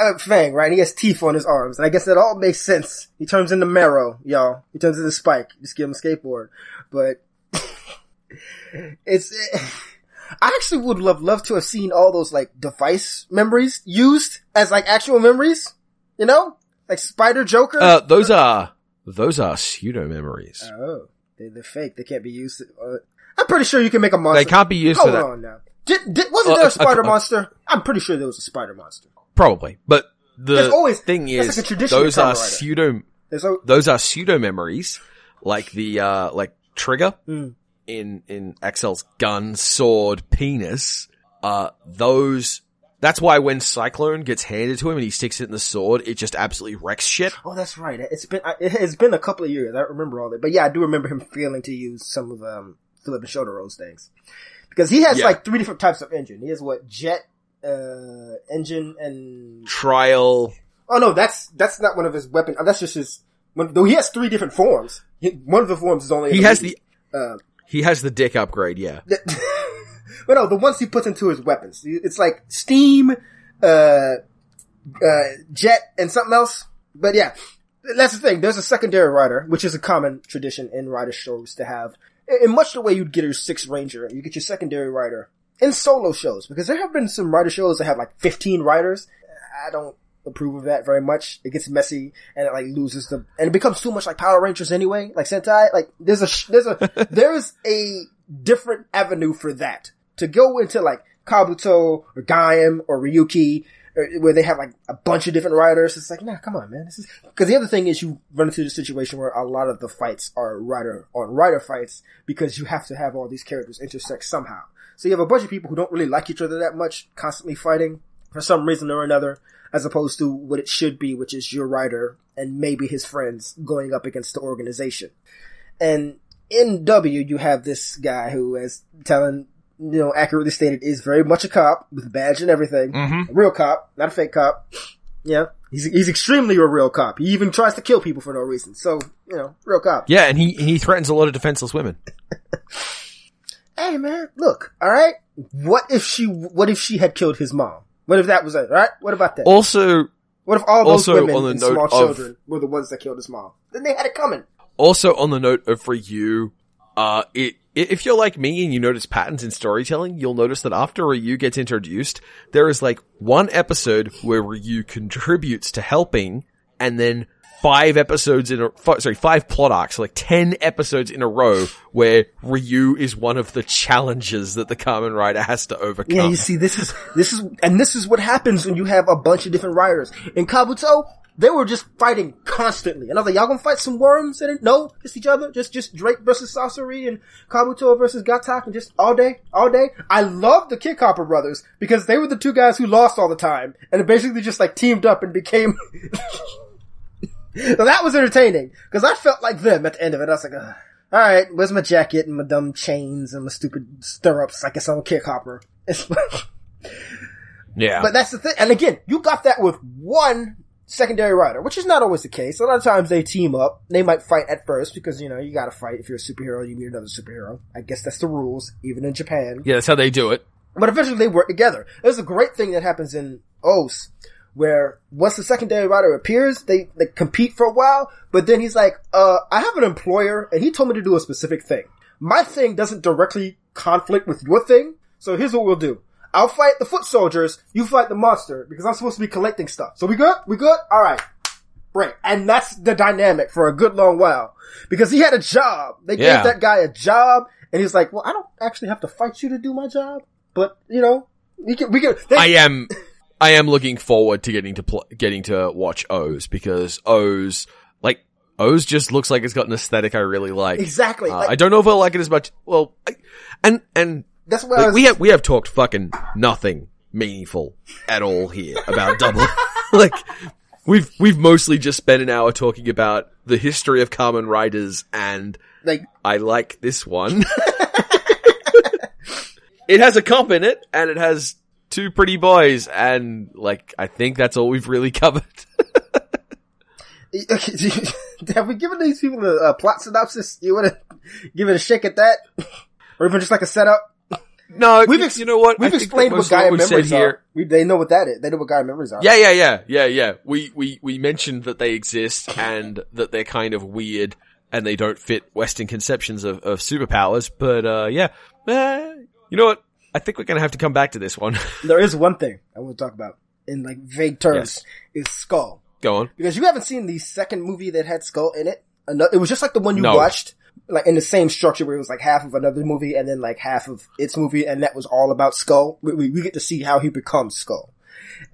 [SPEAKER 2] uh, Fang right? He has teeth on his arms, and I guess that all makes sense. He turns into Marrow, y'all. He turns into Spike. Just give him a skateboard, but [laughs] it's. [laughs] I actually would love love to have seen all those like device memories used as like actual memories. You know, like Spider Joker.
[SPEAKER 1] Uh, those are, those are pseudo memories.
[SPEAKER 2] oh, they, they're fake. They can't be used. Uh, I'm pretty sure you can make a monster.
[SPEAKER 1] They can't be used
[SPEAKER 2] Hold
[SPEAKER 1] for that.
[SPEAKER 2] on now. Did, did, wasn't
[SPEAKER 1] Uh,
[SPEAKER 2] there
[SPEAKER 1] uh,
[SPEAKER 2] a spider
[SPEAKER 1] uh,
[SPEAKER 2] monster? I'm pretty sure there was a spider monster.
[SPEAKER 1] Probably. But the
[SPEAKER 2] There's always-
[SPEAKER 1] thing is,
[SPEAKER 2] like a
[SPEAKER 1] those are pseudo,
[SPEAKER 2] There's a,
[SPEAKER 1] those are pseudo memories, like the, uh, like Trigger
[SPEAKER 2] Mm.
[SPEAKER 1] In, in Accel's gun, sword, penis, uh, those, that's why when Cyclone gets handed to him and he sticks it in the sword, it just absolutely wrecks shit.
[SPEAKER 2] oh, that's right. It's been it's been a couple of years. I remember all that, but yeah, I do remember him failing to use some of um Philip and Shotaro's things because he has
[SPEAKER 1] Yeah.
[SPEAKER 2] like three different types of engine. He has what jet uh engine and
[SPEAKER 1] Trial,
[SPEAKER 2] oh no, that's that's not one of his weapon. uh, That's just his. One, though he has three different forms. He, one of the forms is only
[SPEAKER 1] he has
[SPEAKER 2] movie.
[SPEAKER 1] the,
[SPEAKER 2] Uh,
[SPEAKER 1] he has the dick upgrade, yeah. [laughs]
[SPEAKER 2] but no, the ones he puts into his weapons. It's like steam, uh, uh, jet, and something else. But yeah, that's the thing. There's a secondary rider, which is a common tradition in rider shows to have. In much the way you'd get your six ranger, you get your secondary rider in solo shows because there have been some rider shows that have like 15 riders. I don't approve of that very much. It gets messy and it like loses the, and it becomes too much like Power Rangers anyway, like Sentai. Like there's a, there's a, [laughs] there's a different avenue for that. To go into like Kabuto or Gaim or Ryuki, or where they have like a bunch of different riders. It's like, nah, come on, man. This is, cause the other thing is you run into the situation where a lot of the fights are rider on rider fights because you have to have all these characters intersect somehow. So you have a bunch of people who don't really like each other that much, constantly fighting. for some reason or another, as opposed to what it should be, which is your rider and maybe his friends going up against the organization. And in W, you have this guy who, as telling, you know, accurately stated, is very much a cop with a badge and everything.
[SPEAKER 1] Mm-hmm.
[SPEAKER 2] A real cop, not a fake cop. Yeah. He's, he's extremely a real cop. He even tries to kill people for no reason. So, you know, real cop.
[SPEAKER 1] Yeah, and he he threatens a lot of defenseless women. [laughs]
[SPEAKER 2] Hey man, look, alright? What if she, what if she had killed his mom? What if that was it, right? What about that?
[SPEAKER 1] Also,
[SPEAKER 2] What if all those women and small
[SPEAKER 1] of-
[SPEAKER 2] children were the ones that killed his mom? Then they had it coming.
[SPEAKER 1] also on the note of Ryu, uh, it, if you're like me and you notice patterns in storytelling, you'll notice that after Ryu gets introduced, there is like one episode where Ryu contributes to helping, and then five episodes in a, fi- sorry, five plot arcs, like ten episodes in a row where Ryu is one of the challenges that the Kamen Rider has to overcome.
[SPEAKER 2] Yeah, you see, this is, this is, and this is what happens when you have a bunch of different writers. In Kabuto, they were just fighting constantly. And I was like, y'all gonna fight some worms? And no, just each other? Just, just Drake versus Sasori and Kabuto versus Gatack and just all day, all day? I love the KickHopper brothers because they were the two guys who lost all the time and basically just like teamed up and became, [laughs] so that was entertaining because I felt like them at the end of it. I was like, Ugh. all right, where's my jacket and my dumb chains and my stupid stirrups like it's on KickHopper? It's, [laughs]
[SPEAKER 1] yeah.
[SPEAKER 2] but that's the thing. And again, you got that with one secondary rider, which is not always the case. A lot of times they team up. They might fight at first because, you know, you gotta fight. If you're a superhero, you meet another superhero. I guess that's the rules, even in Japan.
[SPEAKER 1] yeah, that's how they do it.
[SPEAKER 2] But eventually they work together. There's a great thing that happens in OOO where once the secondary rider appears, they, they compete for a while, but then he's like, uh, I have an employer and he told me to do a specific thing. My thing doesn't directly conflict with your thing, so here's what we'll do. I'll fight the foot soldiers, you fight the monster, because I'm supposed to be collecting stuff. So we good? We good? Alright. Great. And that's the dynamic for a good long while. Because he had a job. They
[SPEAKER 1] Yeah.
[SPEAKER 2] gave that guy a job, and he's like, well, I don't actually have to fight you to do my job, but, you know, we can, we can, they,
[SPEAKER 1] I am, I am looking forward to getting to pl- getting to watch O's because O's like O's just looks like it's got an aesthetic I really like.
[SPEAKER 2] exactly.
[SPEAKER 1] Uh,
[SPEAKER 2] like,
[SPEAKER 1] I don't know if I like it as much. Well, I, and and
[SPEAKER 2] that's what
[SPEAKER 1] like, we have we have talked fucking nothing meaningful at all here about Double. [laughs] like we've we've mostly just spent an hour talking about the history of Kamen Riders and
[SPEAKER 2] like,
[SPEAKER 1] I like this one. [laughs] it has a cop in it, and it has two pretty boys, and like I think that's all we've really [laughs] covered. [laughs] [laughs]
[SPEAKER 2] have we given these people a, a plot synopsis? You want to give it a shake at that? or even just like a setup?
[SPEAKER 1] no,
[SPEAKER 2] We've
[SPEAKER 1] you-
[SPEAKER 2] ex-
[SPEAKER 1] you know what?
[SPEAKER 2] We've
[SPEAKER 1] think
[SPEAKER 2] explained what Gaia memories are. We, they know what that is. They know what Gaia memories are.
[SPEAKER 1] Yeah, yeah, yeah, yeah, yeah. We we we mentioned that they exist and that they're kind of weird and they don't fit Western conceptions of, of superpowers. But uh, yeah, Eh, you know what? I think we're gonna have to come back to this one. [laughs]
[SPEAKER 2] There is one thing I want to talk about in like vague terms is Skull.
[SPEAKER 1] Go on.
[SPEAKER 2] Because you haven't seen the second movie that had Skull in it. It was just like the one you
[SPEAKER 1] No.
[SPEAKER 2] watched, like in the same structure where it was like half of another movie and then like half of its movie and that was all about Skull. We, we, we get to see how he becomes Skull.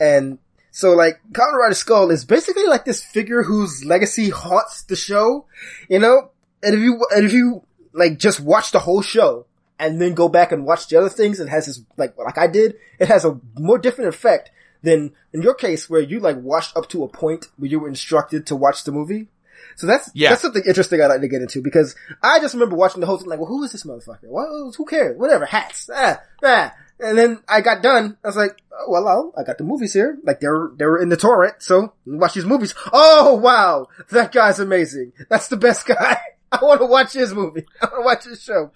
[SPEAKER 2] And so like, Kamen Rider Skull is basically like this figure whose legacy haunts the show, you know? And if you, and if you like just watch the whole show and then go back and watch the other things, it has this, like, like I did, it has a more different effect than in your case where you like watched up to a point where you were instructed to watch the movie. So that's,
[SPEAKER 1] Yeah.
[SPEAKER 2] that's something interesting I'd like to get into because I just remember watching the whole thing like, well, who is this motherfucker? What, who cares? Whatever, hats, ah, ah. And then I got done. I was like, oh, well, I got the movies here. Like they were, they were in the torrent. So watch these movies. Oh, wow. That guy's amazing. That's the best [laughs] guy. I want to watch his movie. I want to watch his show.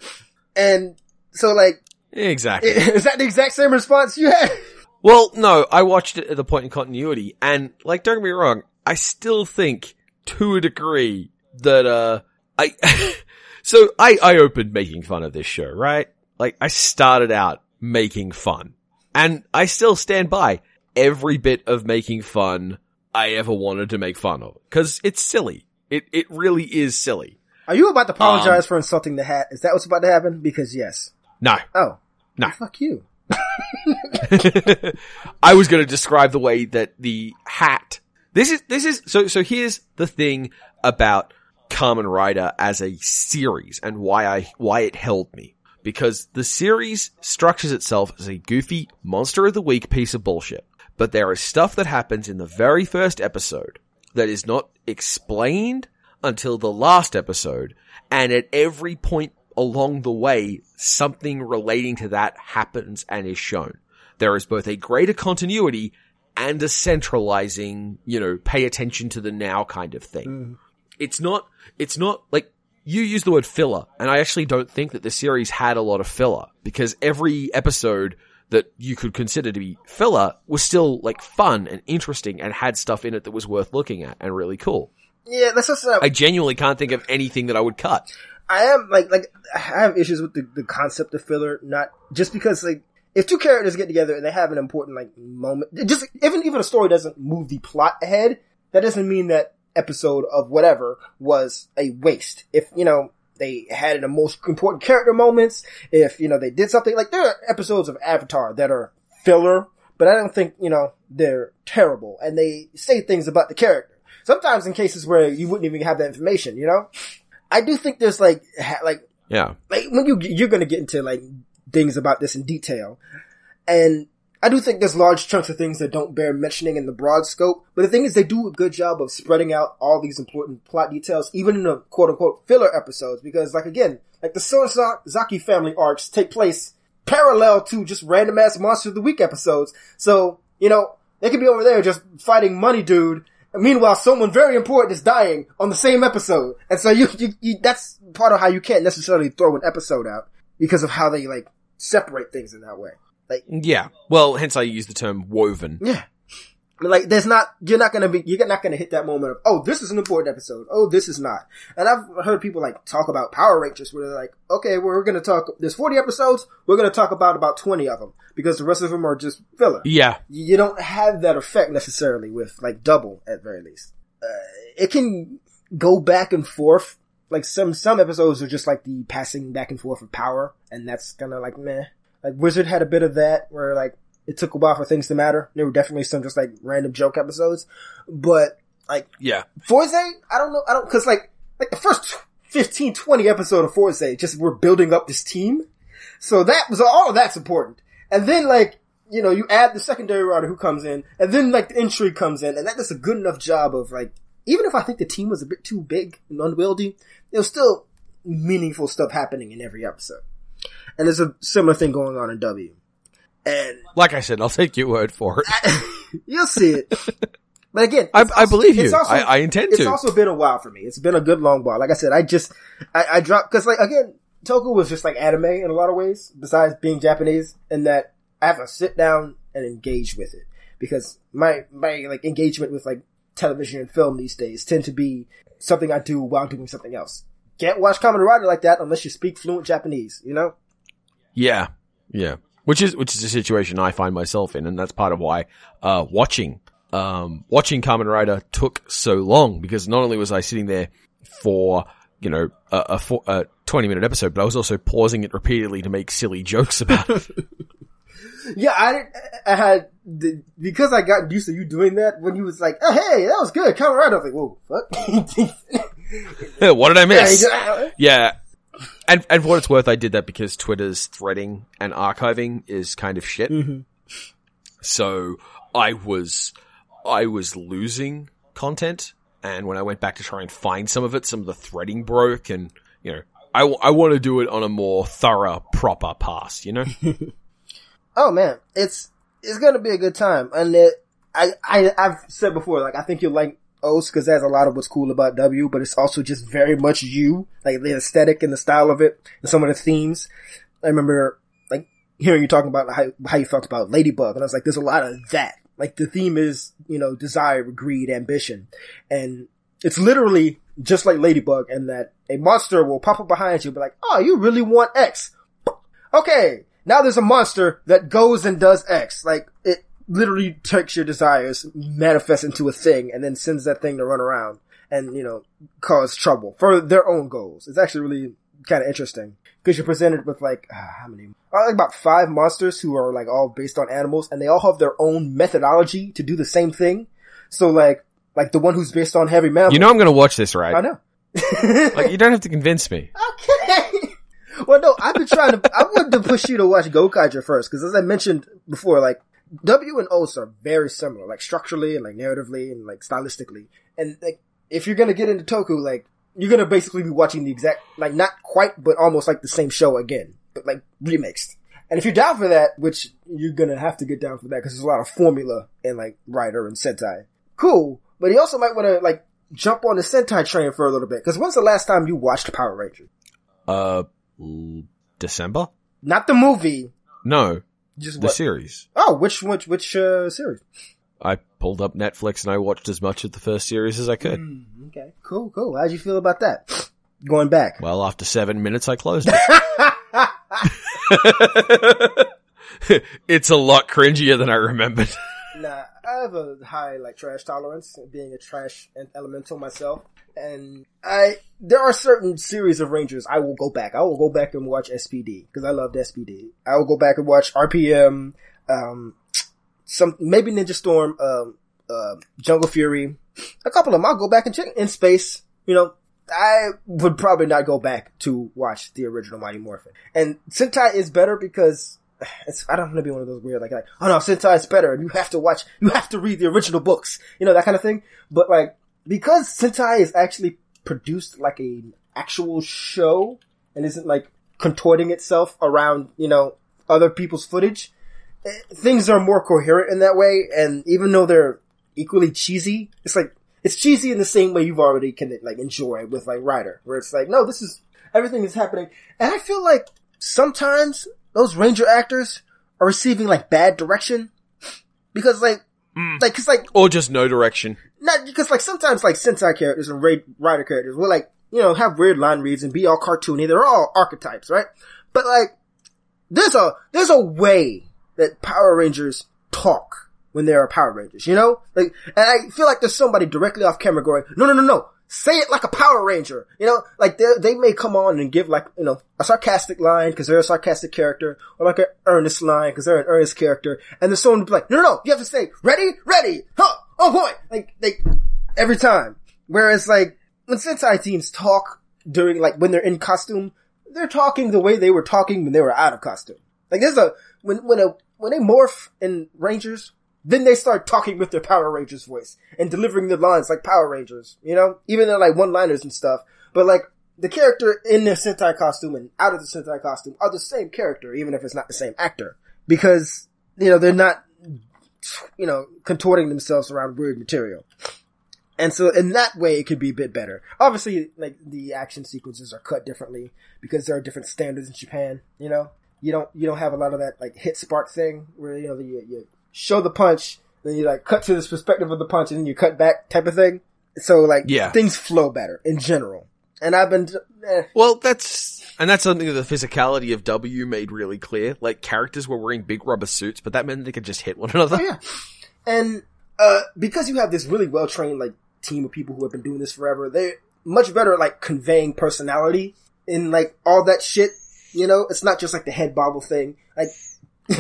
[SPEAKER 2] And so like,
[SPEAKER 1] Exactly. [laughs]
[SPEAKER 2] is that the exact same response you had? [laughs]
[SPEAKER 1] Well, no, I watched it at the point in continuity, and like, don't get me wrong, I still think to a degree that uh, I [laughs] so I I opened making fun of this show, right? Like, I started out making fun, and I still stand by every bit of making fun I ever wanted to make fun of because it's silly. It it really is silly.
[SPEAKER 2] Are you about to apologize
[SPEAKER 1] Um,
[SPEAKER 2] for insulting the hat? Is that what's about to happen? Because yes.
[SPEAKER 1] No,
[SPEAKER 2] Oh.
[SPEAKER 1] No.
[SPEAKER 2] Well, fuck you. [laughs]
[SPEAKER 1] I was going to describe the way that the hat. This is this is so so. Here's the thing about Kamen Rider as a series and why I why it held me because the series structures itself as a goofy monster of the week piece of bullshit. but there is stuff that happens in the very first episode that is not explained until the last episode, and at every point along the way, something relating to that happens and is shown. There is both a greater continuity and a centralizing, you know, pay attention to the now kind of thing.
[SPEAKER 2] Mm.
[SPEAKER 1] It's not, it's not like, you use the word filler, and I actually don't think that the series had a lot of filler, because every episode that you could consider to be filler was still like fun and interesting and had stuff in it that was worth looking at and really cool.
[SPEAKER 2] Yeah, that's just, uh,
[SPEAKER 1] I genuinely can't think of anything that I would cut.
[SPEAKER 2] I am like like I have issues with the, the concept of filler, not just because like if two characters get together and they have an important like moment, just even even a story doesn't move the plot ahead, that doesn't mean that episode of whatever was a waste. If you know they had the most important character moments, if you know they did something like there are episodes of Avatar that are filler, but I don't think you know they're terrible and they say things about the character. Sometimes in cases where you wouldn't even have that information, you know. I do think there's like ha- like
[SPEAKER 1] Yeah.
[SPEAKER 2] like when you you're gonna get into like things about this in detail, and I do think there's large chunks of things that don't bear mentioning in the broad scope. But the thing is, they do a good job of spreading out all these important plot details, even in the quote unquote filler episodes. Because like again, like the Sonozaki family arcs take place parallel to just random ass monster of the week episodes. So you know they could be over there just fighting money dude. And meanwhile, someone very important is dying on the same episode, and so you, you, you that's part of how you can't necessarily throw an episode out because of how they like separate things in that way. Like,
[SPEAKER 1] Yeah. Well, hence I use the term woven.
[SPEAKER 2] yeah. Like, there's not, you're not gonna be, you're not gonna hit that moment of, oh, this is an important episode. Oh, this is not. And I've heard people like talk about Power Rangers where they're like, okay, well, we're gonna talk, there's 40 episodes, we're gonna talk about about 20 of them because the rest of them are just filler.
[SPEAKER 1] Yeah.
[SPEAKER 2] You you don't have that effect necessarily with like double at very least. Uh, it can go back and forth. Like some, some episodes are just like the passing back and forth of power and that's kind of like meh. Like Wizard had a bit of that where like it took a while for things to matter. There were definitely some just like random joke episodes, but like
[SPEAKER 1] Yeah.
[SPEAKER 2] Fourze, I don't know, I don't, cause like, like the first 15, 20 episode of Fourze, just we're building up this team. So that was, all of that's important. And then like, you know, you add the secondary rider who comes in, and then like the intrigue comes in, and that does a good enough job of like, even if I think the team was a bit too big and unwieldy, there was still meaningful stuff happening in every episode. And there's a similar thing going on in W. And
[SPEAKER 1] Like I said, I'll take your word for it. [laughs]
[SPEAKER 2] you'll see it. But again,
[SPEAKER 1] I,
[SPEAKER 2] it's
[SPEAKER 1] I believe you.
[SPEAKER 2] it's also-
[SPEAKER 1] I, I intend
[SPEAKER 2] it's
[SPEAKER 1] to.
[SPEAKER 2] also been a while for me. It's been a good long while. Like I said, I just, I, I dropped, cause like, again, Toku was just like anime in a lot of ways, besides being Japanese, and that I have to sit down and engage with it. Because my, my, like, engagement with like television and film these days tend to be something I do while doing something else. Can't watch Kamen Rider like that unless you speak fluent Japanese, you know?
[SPEAKER 1] Yeah. Yeah. Which is, which is a situation I find myself in, and that's part of why, uh, watching, um, watching Kamen Rider took so long, because not only was I sitting there for, you know, a, a, four, a 20 minute episode, but I was also pausing it repeatedly to make silly [laughs] jokes about it. [laughs]
[SPEAKER 2] Yeah, I I had, the, because I got used to you doing that when you was like, oh hey, that was good, Rider. I was like, whoa, fuck. [laughs]
[SPEAKER 1] what did I miss? Yeah. And, and for what it's worth, I did that because Twitter's threading and archiving is kind of shit. Mm-hmm. So I was, I was losing content. And when I went back to try and find some of it, some of the threading broke and, you know, I, I want to do it on a more thorough, proper pass, you know? [laughs]
[SPEAKER 2] oh man, it's it's gonna be a good time, and it, I I I've said before, like I think you'll like OOO because that's a lot of what's cool about W, but it's also just very much you, like the aesthetic and the style of it, and some of the themes. I remember like hearing you talking about how how you felt about Ladybug, and I was like, there's a lot of that. Like the theme is you know desire, greed, ambition, and it's literally just like Ladybug, and that a monster will pop up behind you, and be like, oh, you really want X? okay, now there's a monster that goes and does X. Like, it literally takes your desires, manifests into a thing, and then sends that thing to run around and, you know, cause trouble for their own goals. It's actually really kind of interesting. Cause you're presented with like, uh, how many? Uh, like about five monsters who are like all based on animals and they all have their own methodology to do the same thing. So like, like the one who's based on heavy metal.
[SPEAKER 1] You know I'm going to watch this, right?
[SPEAKER 2] I know. [laughs]
[SPEAKER 1] Like, you don't have to convince me.
[SPEAKER 2] Okay. [laughs] Well, no, I've been trying to. I wanted to push you to watch Gokaiger first because, as I mentioned before, like W and OOO are very similar, like structurally and like narratively and like stylistically. And like, if you're gonna get into Toku, like, you're gonna basically be watching the exact, like, not quite, but almost like the same show again, but like remixed. And if you're down for that, which you're gonna have to get down for that because there's a lot of formula in like Rider and Sentai. Cool. But you also might want to like jump on the Sentai train for a little bit. Because when's the last time you watched Power Ranger?
[SPEAKER 1] Uh, December?
[SPEAKER 2] Not the movie,
[SPEAKER 1] No,
[SPEAKER 2] just
[SPEAKER 1] the
[SPEAKER 2] what?
[SPEAKER 1] series.
[SPEAKER 2] Oh, which which which uh, series?
[SPEAKER 1] I pulled up Netflix and I watched as much of the first series as I could.
[SPEAKER 2] Mm, okay, cool, cool. How'd you feel about that? [sniffs] Going back.
[SPEAKER 1] Well, after seven minutes, I closed it. [laughs] it's a lot cringier than I remembered.
[SPEAKER 2] Nah, I have a high like trash tolerance, being a trash elemental myself, and I there are certain series of Rangers I will go back. I will go back and watch SPD because I loved SPD. I will go back and watch RPM, um, some maybe Ninja Storm, um, uh, Jungle Fury, a couple of them. I'll go back and check in space. You know, I would probably not go back to watch the original Mighty Morphin. And Sentai is better because [sighs] I don't want to be one of those weird, like, like, oh no, Sentai is better and you have to watch, you have to read the original books, you know, that kind of thing. But like, because Sentai is actually produced like a actual show and isn't like contorting itself around, you know, other people's footage, eh, things are more coherent in that way. And even though they're equally cheesy, it's like, it's cheesy in the same way you've already can like enjoy with like Rider, where it's like, no, this is, everything is happening. And I feel like sometimes those Ranger actors are receiving like bad direction because like, Mm. like, cause like,
[SPEAKER 1] or just no direction.
[SPEAKER 2] not because like sometimes like Sentai characters and Ra- Rider characters will like, you know, have weird line reads and be all cartoony. They're all archetypes, right? But like, there's a, there's a way that Power Rangers talk when they are Power Rangers, you know? Like, and I feel like there's somebody directly off camera going, no, no, no, no. Say it like a Power Ranger, you know? Like they they may come on and give like, you know, a sarcastic line because they're a sarcastic character or like an earnest line because they're an earnest character. And then someone would be like, no, no, no, you have to say, ready, ready, huh, oh boy. Like, they, every time. Whereas like, when Sentai teams talk during like, when they're in costume, they're talking the way they were talking when they were out of costume. Like there's a, when, when a, when they morph in Rangers, then they start talking with their Power Rangers voice and delivering their lines like Power Rangers, you know? Even though like one-liners and stuff. But like, the character in the Sentai costume and out of the Sentai costume are the same character, even if it's not the same actor. Because, you know, they're not, you know, contorting themselves around weird material. And so in that way, it could be a bit better. Obviously, like, the action sequences are cut differently because there are different standards in Japan, you know? You don't, you don't have a lot of that, like, hit spark thing where, you know, you, you show the punch, then you, like, cut to this perspective of the punch and then you cut back type of thing. So, like,
[SPEAKER 1] Yeah.
[SPEAKER 2] things flow better in general. And I've been, eh,
[SPEAKER 1] Well, that's, and that's something that the physicality of W made really clear. Like, characters were wearing big rubber suits, but that meant they could just hit one another.
[SPEAKER 2] Oh, yeah. And uh because you have this really well trained like team of people who have been doing this forever, they're much better at like conveying personality in like all that shit. You know, it's not just like the head bobble thing. Like [laughs]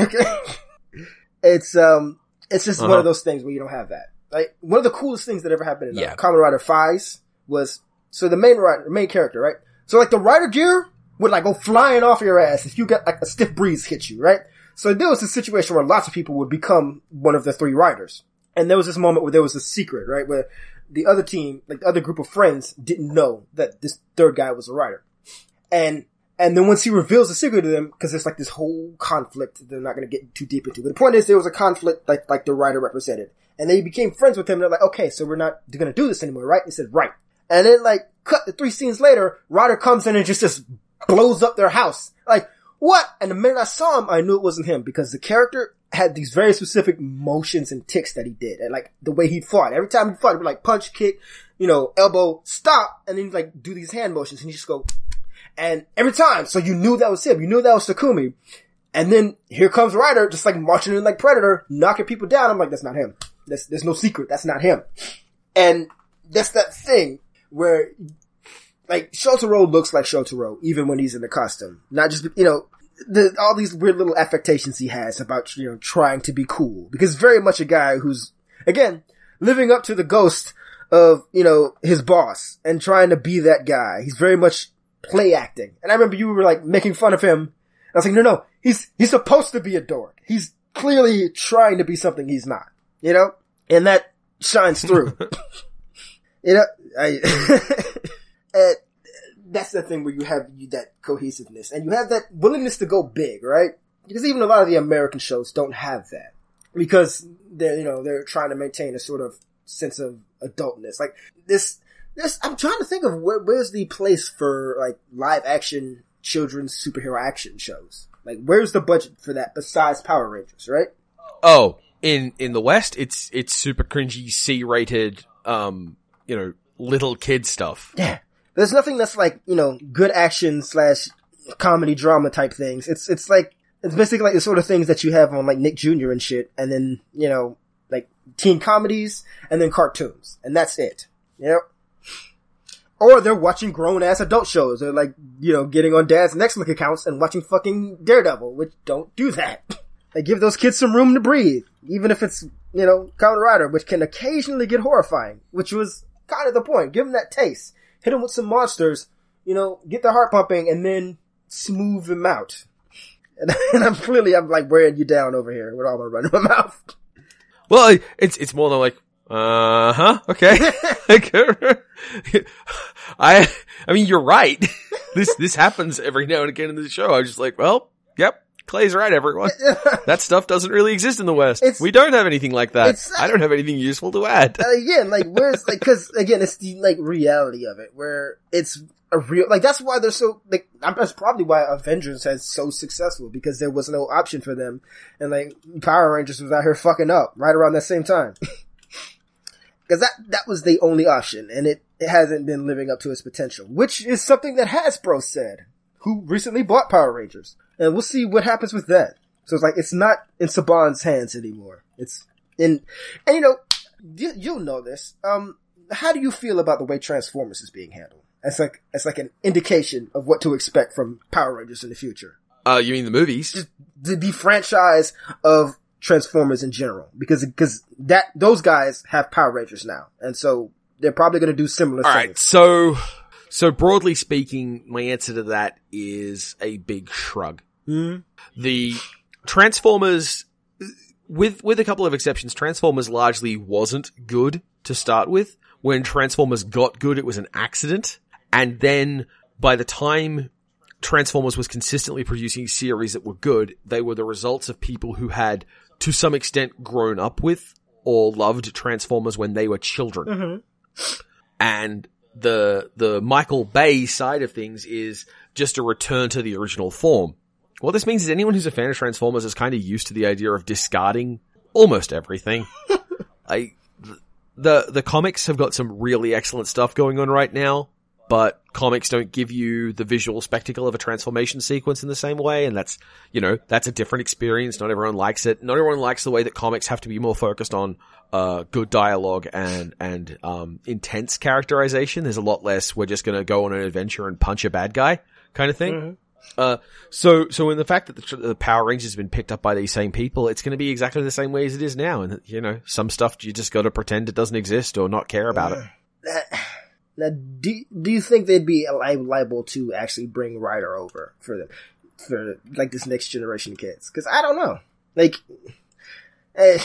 [SPEAKER 2] it's um it's just one
[SPEAKER 1] Uh-huh.
[SPEAKER 2] of those things where you don't have that. Like one of the coolest things that ever happened in uh,
[SPEAKER 1] Yeah.
[SPEAKER 2] Kamen Rider Faiz was so the main rider, main character, right? So like the rider gear would like go flying off your ass if you got like a stiff breeze hit you, right? So there was a situation where lots of people would become one of the three riders. And there was this moment where there was a secret, right? Where the other team, like the other group of friends didn't know that this third guy was a rider. And, and then once he reveals the secret to them, cause it's like this whole conflict they're not gonna get too deep into. But the point is there was a conflict like, like the rider represented. And they became friends with him. And they're like, okay, so we're not gonna do this anymore, right? He said, right. And then like, cut the three scenes later, Rider comes in and just, just blows up their house. Like, what? And the minute I saw him, I knew it wasn't him because the character had these very specific motions and ticks that he did. And like, the way he fought. Every time he fought, he'd like, punch, kick, you know, elbow, stop, and then like do these hand motions and he just go, and every time, so you knew that was him. You knew that was Takumi. And then here comes Rider, just like marching in like Predator, knocking people down. I'm like, that's not him. There's, there's no secret. That's not him. And that's that thing where, like, Shotaro looks like Shotaro, even when he's in the costume. Not just, you know, the, all these weird little affectations he has about, you know, trying to be cool. Because very much a guy who's, again, living up to the ghost of, you know, his boss and trying to be that guy. He's very much play acting. And I remember you were like making fun of him. I was like, no, no, he's, he's supposed to be a dork. He's clearly trying to be something he's not, you know? And that shines through. [laughs] you know, I, [laughs] and that's the thing where you have you, that cohesiveness and you have that willingness to go big, right? Because even a lot of the American shows don't have that because they're, you know, they're trying to maintain a sort of sense of adultness. Like this, this, I'm trying to think of where, where's the place for like live action children's superhero action shows? Like where's the budget for that besides Power Rangers, right?
[SPEAKER 1] Oh, in, in the West, it's, it's super cringy, C-rated, um, you know, little kid stuff.
[SPEAKER 2] Yeah. There's nothing that's like, you know, good action slash comedy drama type things. It's, it's like, it's basically like the sort of things that you have on like Nick Jr. and shit, and then, you know, like teen comedies, and then cartoons. And that's it. You know? Or they're watching grown ass adult shows. They're like, you know, getting on dad's Netflix accounts and watching fucking Daredevil, which don't do that. [laughs] they give those kids some room to breathe, even if it's, you know, Kamen Rider, which can occasionally get horrifying, which was kind of the point. Give them that taste. Hit them with some monsters, you know, get their heart pumping, and then smooth them out. And, [laughs] and I'm clearly, I'm like wearing you down over here with all my running in my mouth.
[SPEAKER 1] Well, it's, it's more than like, uh huh, [laughs] okay. [laughs] I, I mean, you're right. [laughs] this, this happens every now and again in the show. I was just like, well, yep, Clay's right, everyone. that stuff doesn't really exist in the West.
[SPEAKER 2] It's-
[SPEAKER 1] we don't have anything like that. I don't have anything useful to add.
[SPEAKER 2] Uh, again, like where's like because again, it's the like reality of it where it's a real like that's why they're so like that's probably why Avengers has so successful because there was no option for them, and like Power Rangers was out here fucking up right around that same time. Because that that was the only option, and it, it hasn't been living up to its potential, which is something that Hasbro said, who recently bought Power Rangers, and we'll see what happens with that. So it's like it's not in Saban's hands anymore. It's in, and you know, you, you'll know this. Um, how do you feel about the way Transformers is being handled? It's like it's like an indication of what to expect from Power Rangers in the future.
[SPEAKER 1] Uh, you mean the movies?
[SPEAKER 2] Just the, the franchise of Transformers in general, because because that those guys have Power Rangers now, and so they're probably going to do similar
[SPEAKER 1] All
[SPEAKER 2] things.
[SPEAKER 1] right. So, so broadly speaking, my answer to that is a big shrug.
[SPEAKER 2] Mhm.
[SPEAKER 1] The Transformers, with, with a couple of exceptions, Transformers largely wasn't good to start with. When Transformers got good, it was an accident. And then by the time Transformers was consistently producing series that were good, they were the results of people who had, to some extent, grown up with or loved Transformers when they were children mm-hmm. and the the Michael Bay side of things is just a return to the original form. What this means is anyone who's a fan of Transformers is kind of used to the idea of discarding almost everything. [laughs] I the the comics have got some really excellent stuff going on right now, but comics don't give you the visual spectacle of a transformation sequence in the same way, and that's you know that's a different experience. Not everyone likes it. Not everyone likes the way that comics have to be more focused on uh, good dialogue and and um, intense characterization. There's a lot less. We're just gonna go on an adventure and punch a bad guy kind of thing. Uh, so, so in the fact that the, the Power Rangers has been picked up by these same people, it's going to be exactly the same way as it is now. And, you know, some stuff you just got to pretend it doesn't exist or not care about it.
[SPEAKER 2] Now, do do you think they'd be li- liable to actually bring Rider over for them for like this next generation of kids? Because I don't know. Like, eh,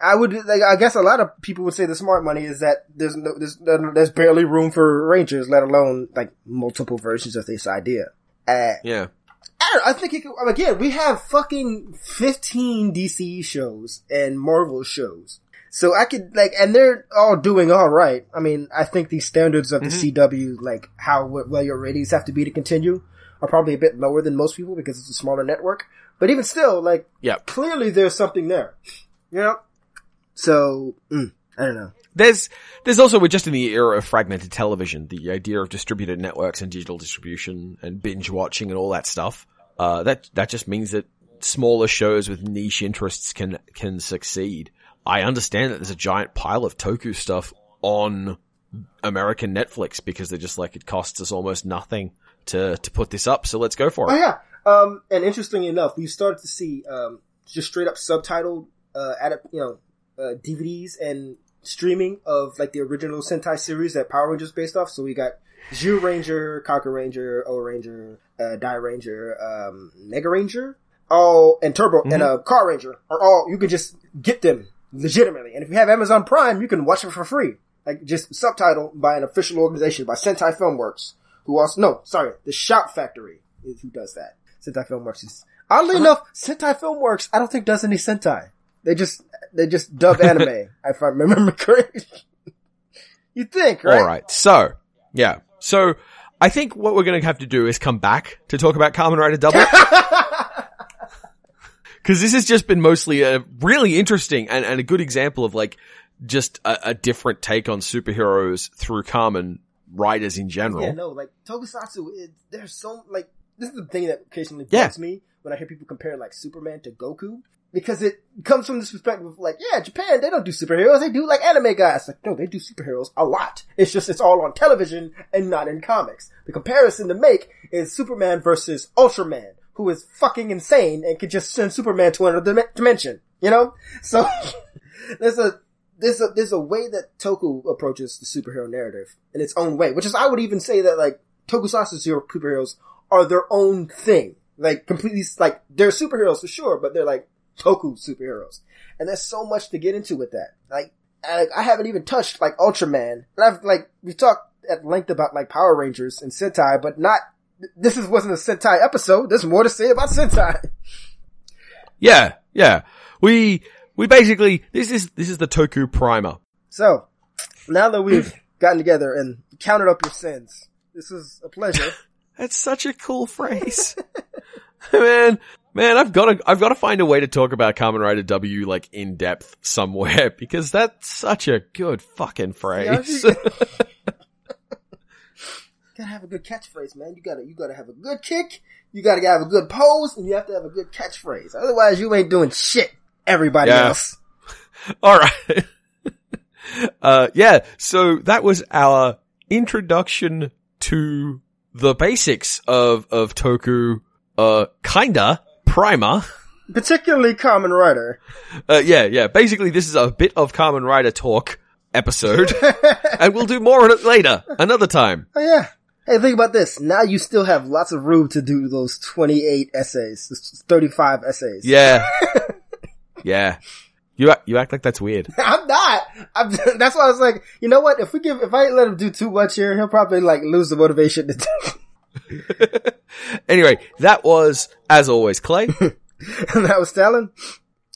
[SPEAKER 2] I would like. I guess a lot of people would say the smart money is that there's no there's there's barely room for Rangers, let alone like multiple versions of this idea. Uh,
[SPEAKER 1] Yeah.
[SPEAKER 2] I, don't I think it could, again, we have fucking 15 DC shows and Marvel shows. So I could, like, and they're all doing alright. I mean, I think the standards of the CW, like, how well your ratings have to be to continue are probably a bit lower than most people because it's a smaller network. But even still, like,
[SPEAKER 1] Yeah.
[SPEAKER 2] clearly there's something there. You know? So, mm, I don't know.
[SPEAKER 1] There's, there's also, we're just in the era of fragmented television, the idea of distributed networks and digital distribution and binge watching and all that stuff. Uh, that, that just means that smaller shows with niche interests can, can succeed. I understand that there's a giant pile of Toku stuff on American Netflix because they're just like, it costs us almost nothing to, to put this up. So let's go for it.
[SPEAKER 2] Oh yeah. Um, and interestingly enough, we started to see um, just straight up subtitled, uh, you know, uh, DVDs and streaming of like the original Sentai series that Power Rangers based off. So we got Zyuranger, Kaku Ranger, Ohranger, uh, Dairanger, um, Megaranger, all and Turbo and uh, Carranger are all you can just get them legitimately. And if you have Amazon Prime, you can watch it for free. Like just subtitled by an official organization by Sentai Filmworks, who also no, sorry, the Shout Factory is who does that. Sentai Filmworks is oddly uh-huh. enough, Sentai Filmworks I don't think does any Sentai. They just they just dub anime, [laughs] [laughs] if I remember [laughs] correctly. you think, right?
[SPEAKER 1] All right. So, yeah. So, I think what we're going to have to do is come back to talk about Kamen Rider Double. Cause this has just been mostly a really interesting and, and a good example of like just a, a different take on superheroes through Kamen Riders in general.
[SPEAKER 2] Yeah, no, like Tokusatsu, it, there's so like this is the thing that occasionally
[SPEAKER 1] Yeah.
[SPEAKER 2] bugs me when I hear people compare like Superman to Goku because it comes from this perspective of like, yeah, Japan they don't do superheroes, they do like anime guys. Like, no, they do superheroes a lot. It's just it's all on television and not in comics. The comparison to make is Superman versus Ultraman, who is fucking insane and could just send Superman to another dim- dimension. You know, [laughs] so there's a there's a there's a way that Toku approaches the superhero narrative in its own way, which is I would even say that like Tokusatsu superheroes are their own thing, like completely like they're superheroes for sure, but they're like Toku superheroes, and there's so much to get into with that. Like I, I haven't even touched like Ultraman, and I've like we talked at length about like Power Rangers and Sentai, but not this is wasn't a Sentai episode. There's more to say about Sentai.
[SPEAKER 1] Yeah, yeah. We, we basically, this is, this is the Toku primer.
[SPEAKER 2] So, now that we've [clears throat] gotten together and counted up your sins, this is a pleasure. [laughs]
[SPEAKER 1] That's such a cool phrase. [laughs] man, man, I've got to, I've got to find a way to talk about Kamen Rider W like in depth somewhere [laughs] because that's such a good fucking phrase.
[SPEAKER 2] Gotta have a good catchphrase, man. You gotta, you gotta have a good kick. You gotta have a good pose, and you have to have a good catchphrase. Otherwise, you ain't doing shit. Everybody
[SPEAKER 1] Yeah.
[SPEAKER 2] else. [laughs]
[SPEAKER 1] All right. [laughs] uh, yeah. So that was our introduction to the basics of, of Toku, uh, kinda primer.
[SPEAKER 2] Particularly Kamen Rider. [laughs]
[SPEAKER 1] Uh, yeah, yeah. Basically, this is a bit of Kamen Rider talk episode, and we'll do more on it later, another time.
[SPEAKER 2] Oh yeah. Hey, think about this. Now you still have lots of room to do those 28 essays, 35 essays.
[SPEAKER 1] Yeah, [laughs] yeah. You act, you act like that's weird. [laughs]
[SPEAKER 2] I'm not. I'm, [laughs] that's why I was like, you know what? If we give, if I let him do too much here, he'll probably like lose the motivation to do.
[SPEAKER 1] Anyway, that was, as always, Clay.
[SPEAKER 2] and that was Stalin.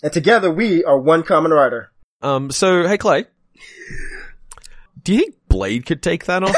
[SPEAKER 2] And together we are one Kamen Rider.
[SPEAKER 1] Um, so, hey Clay. Do you think Blade could take Thanos?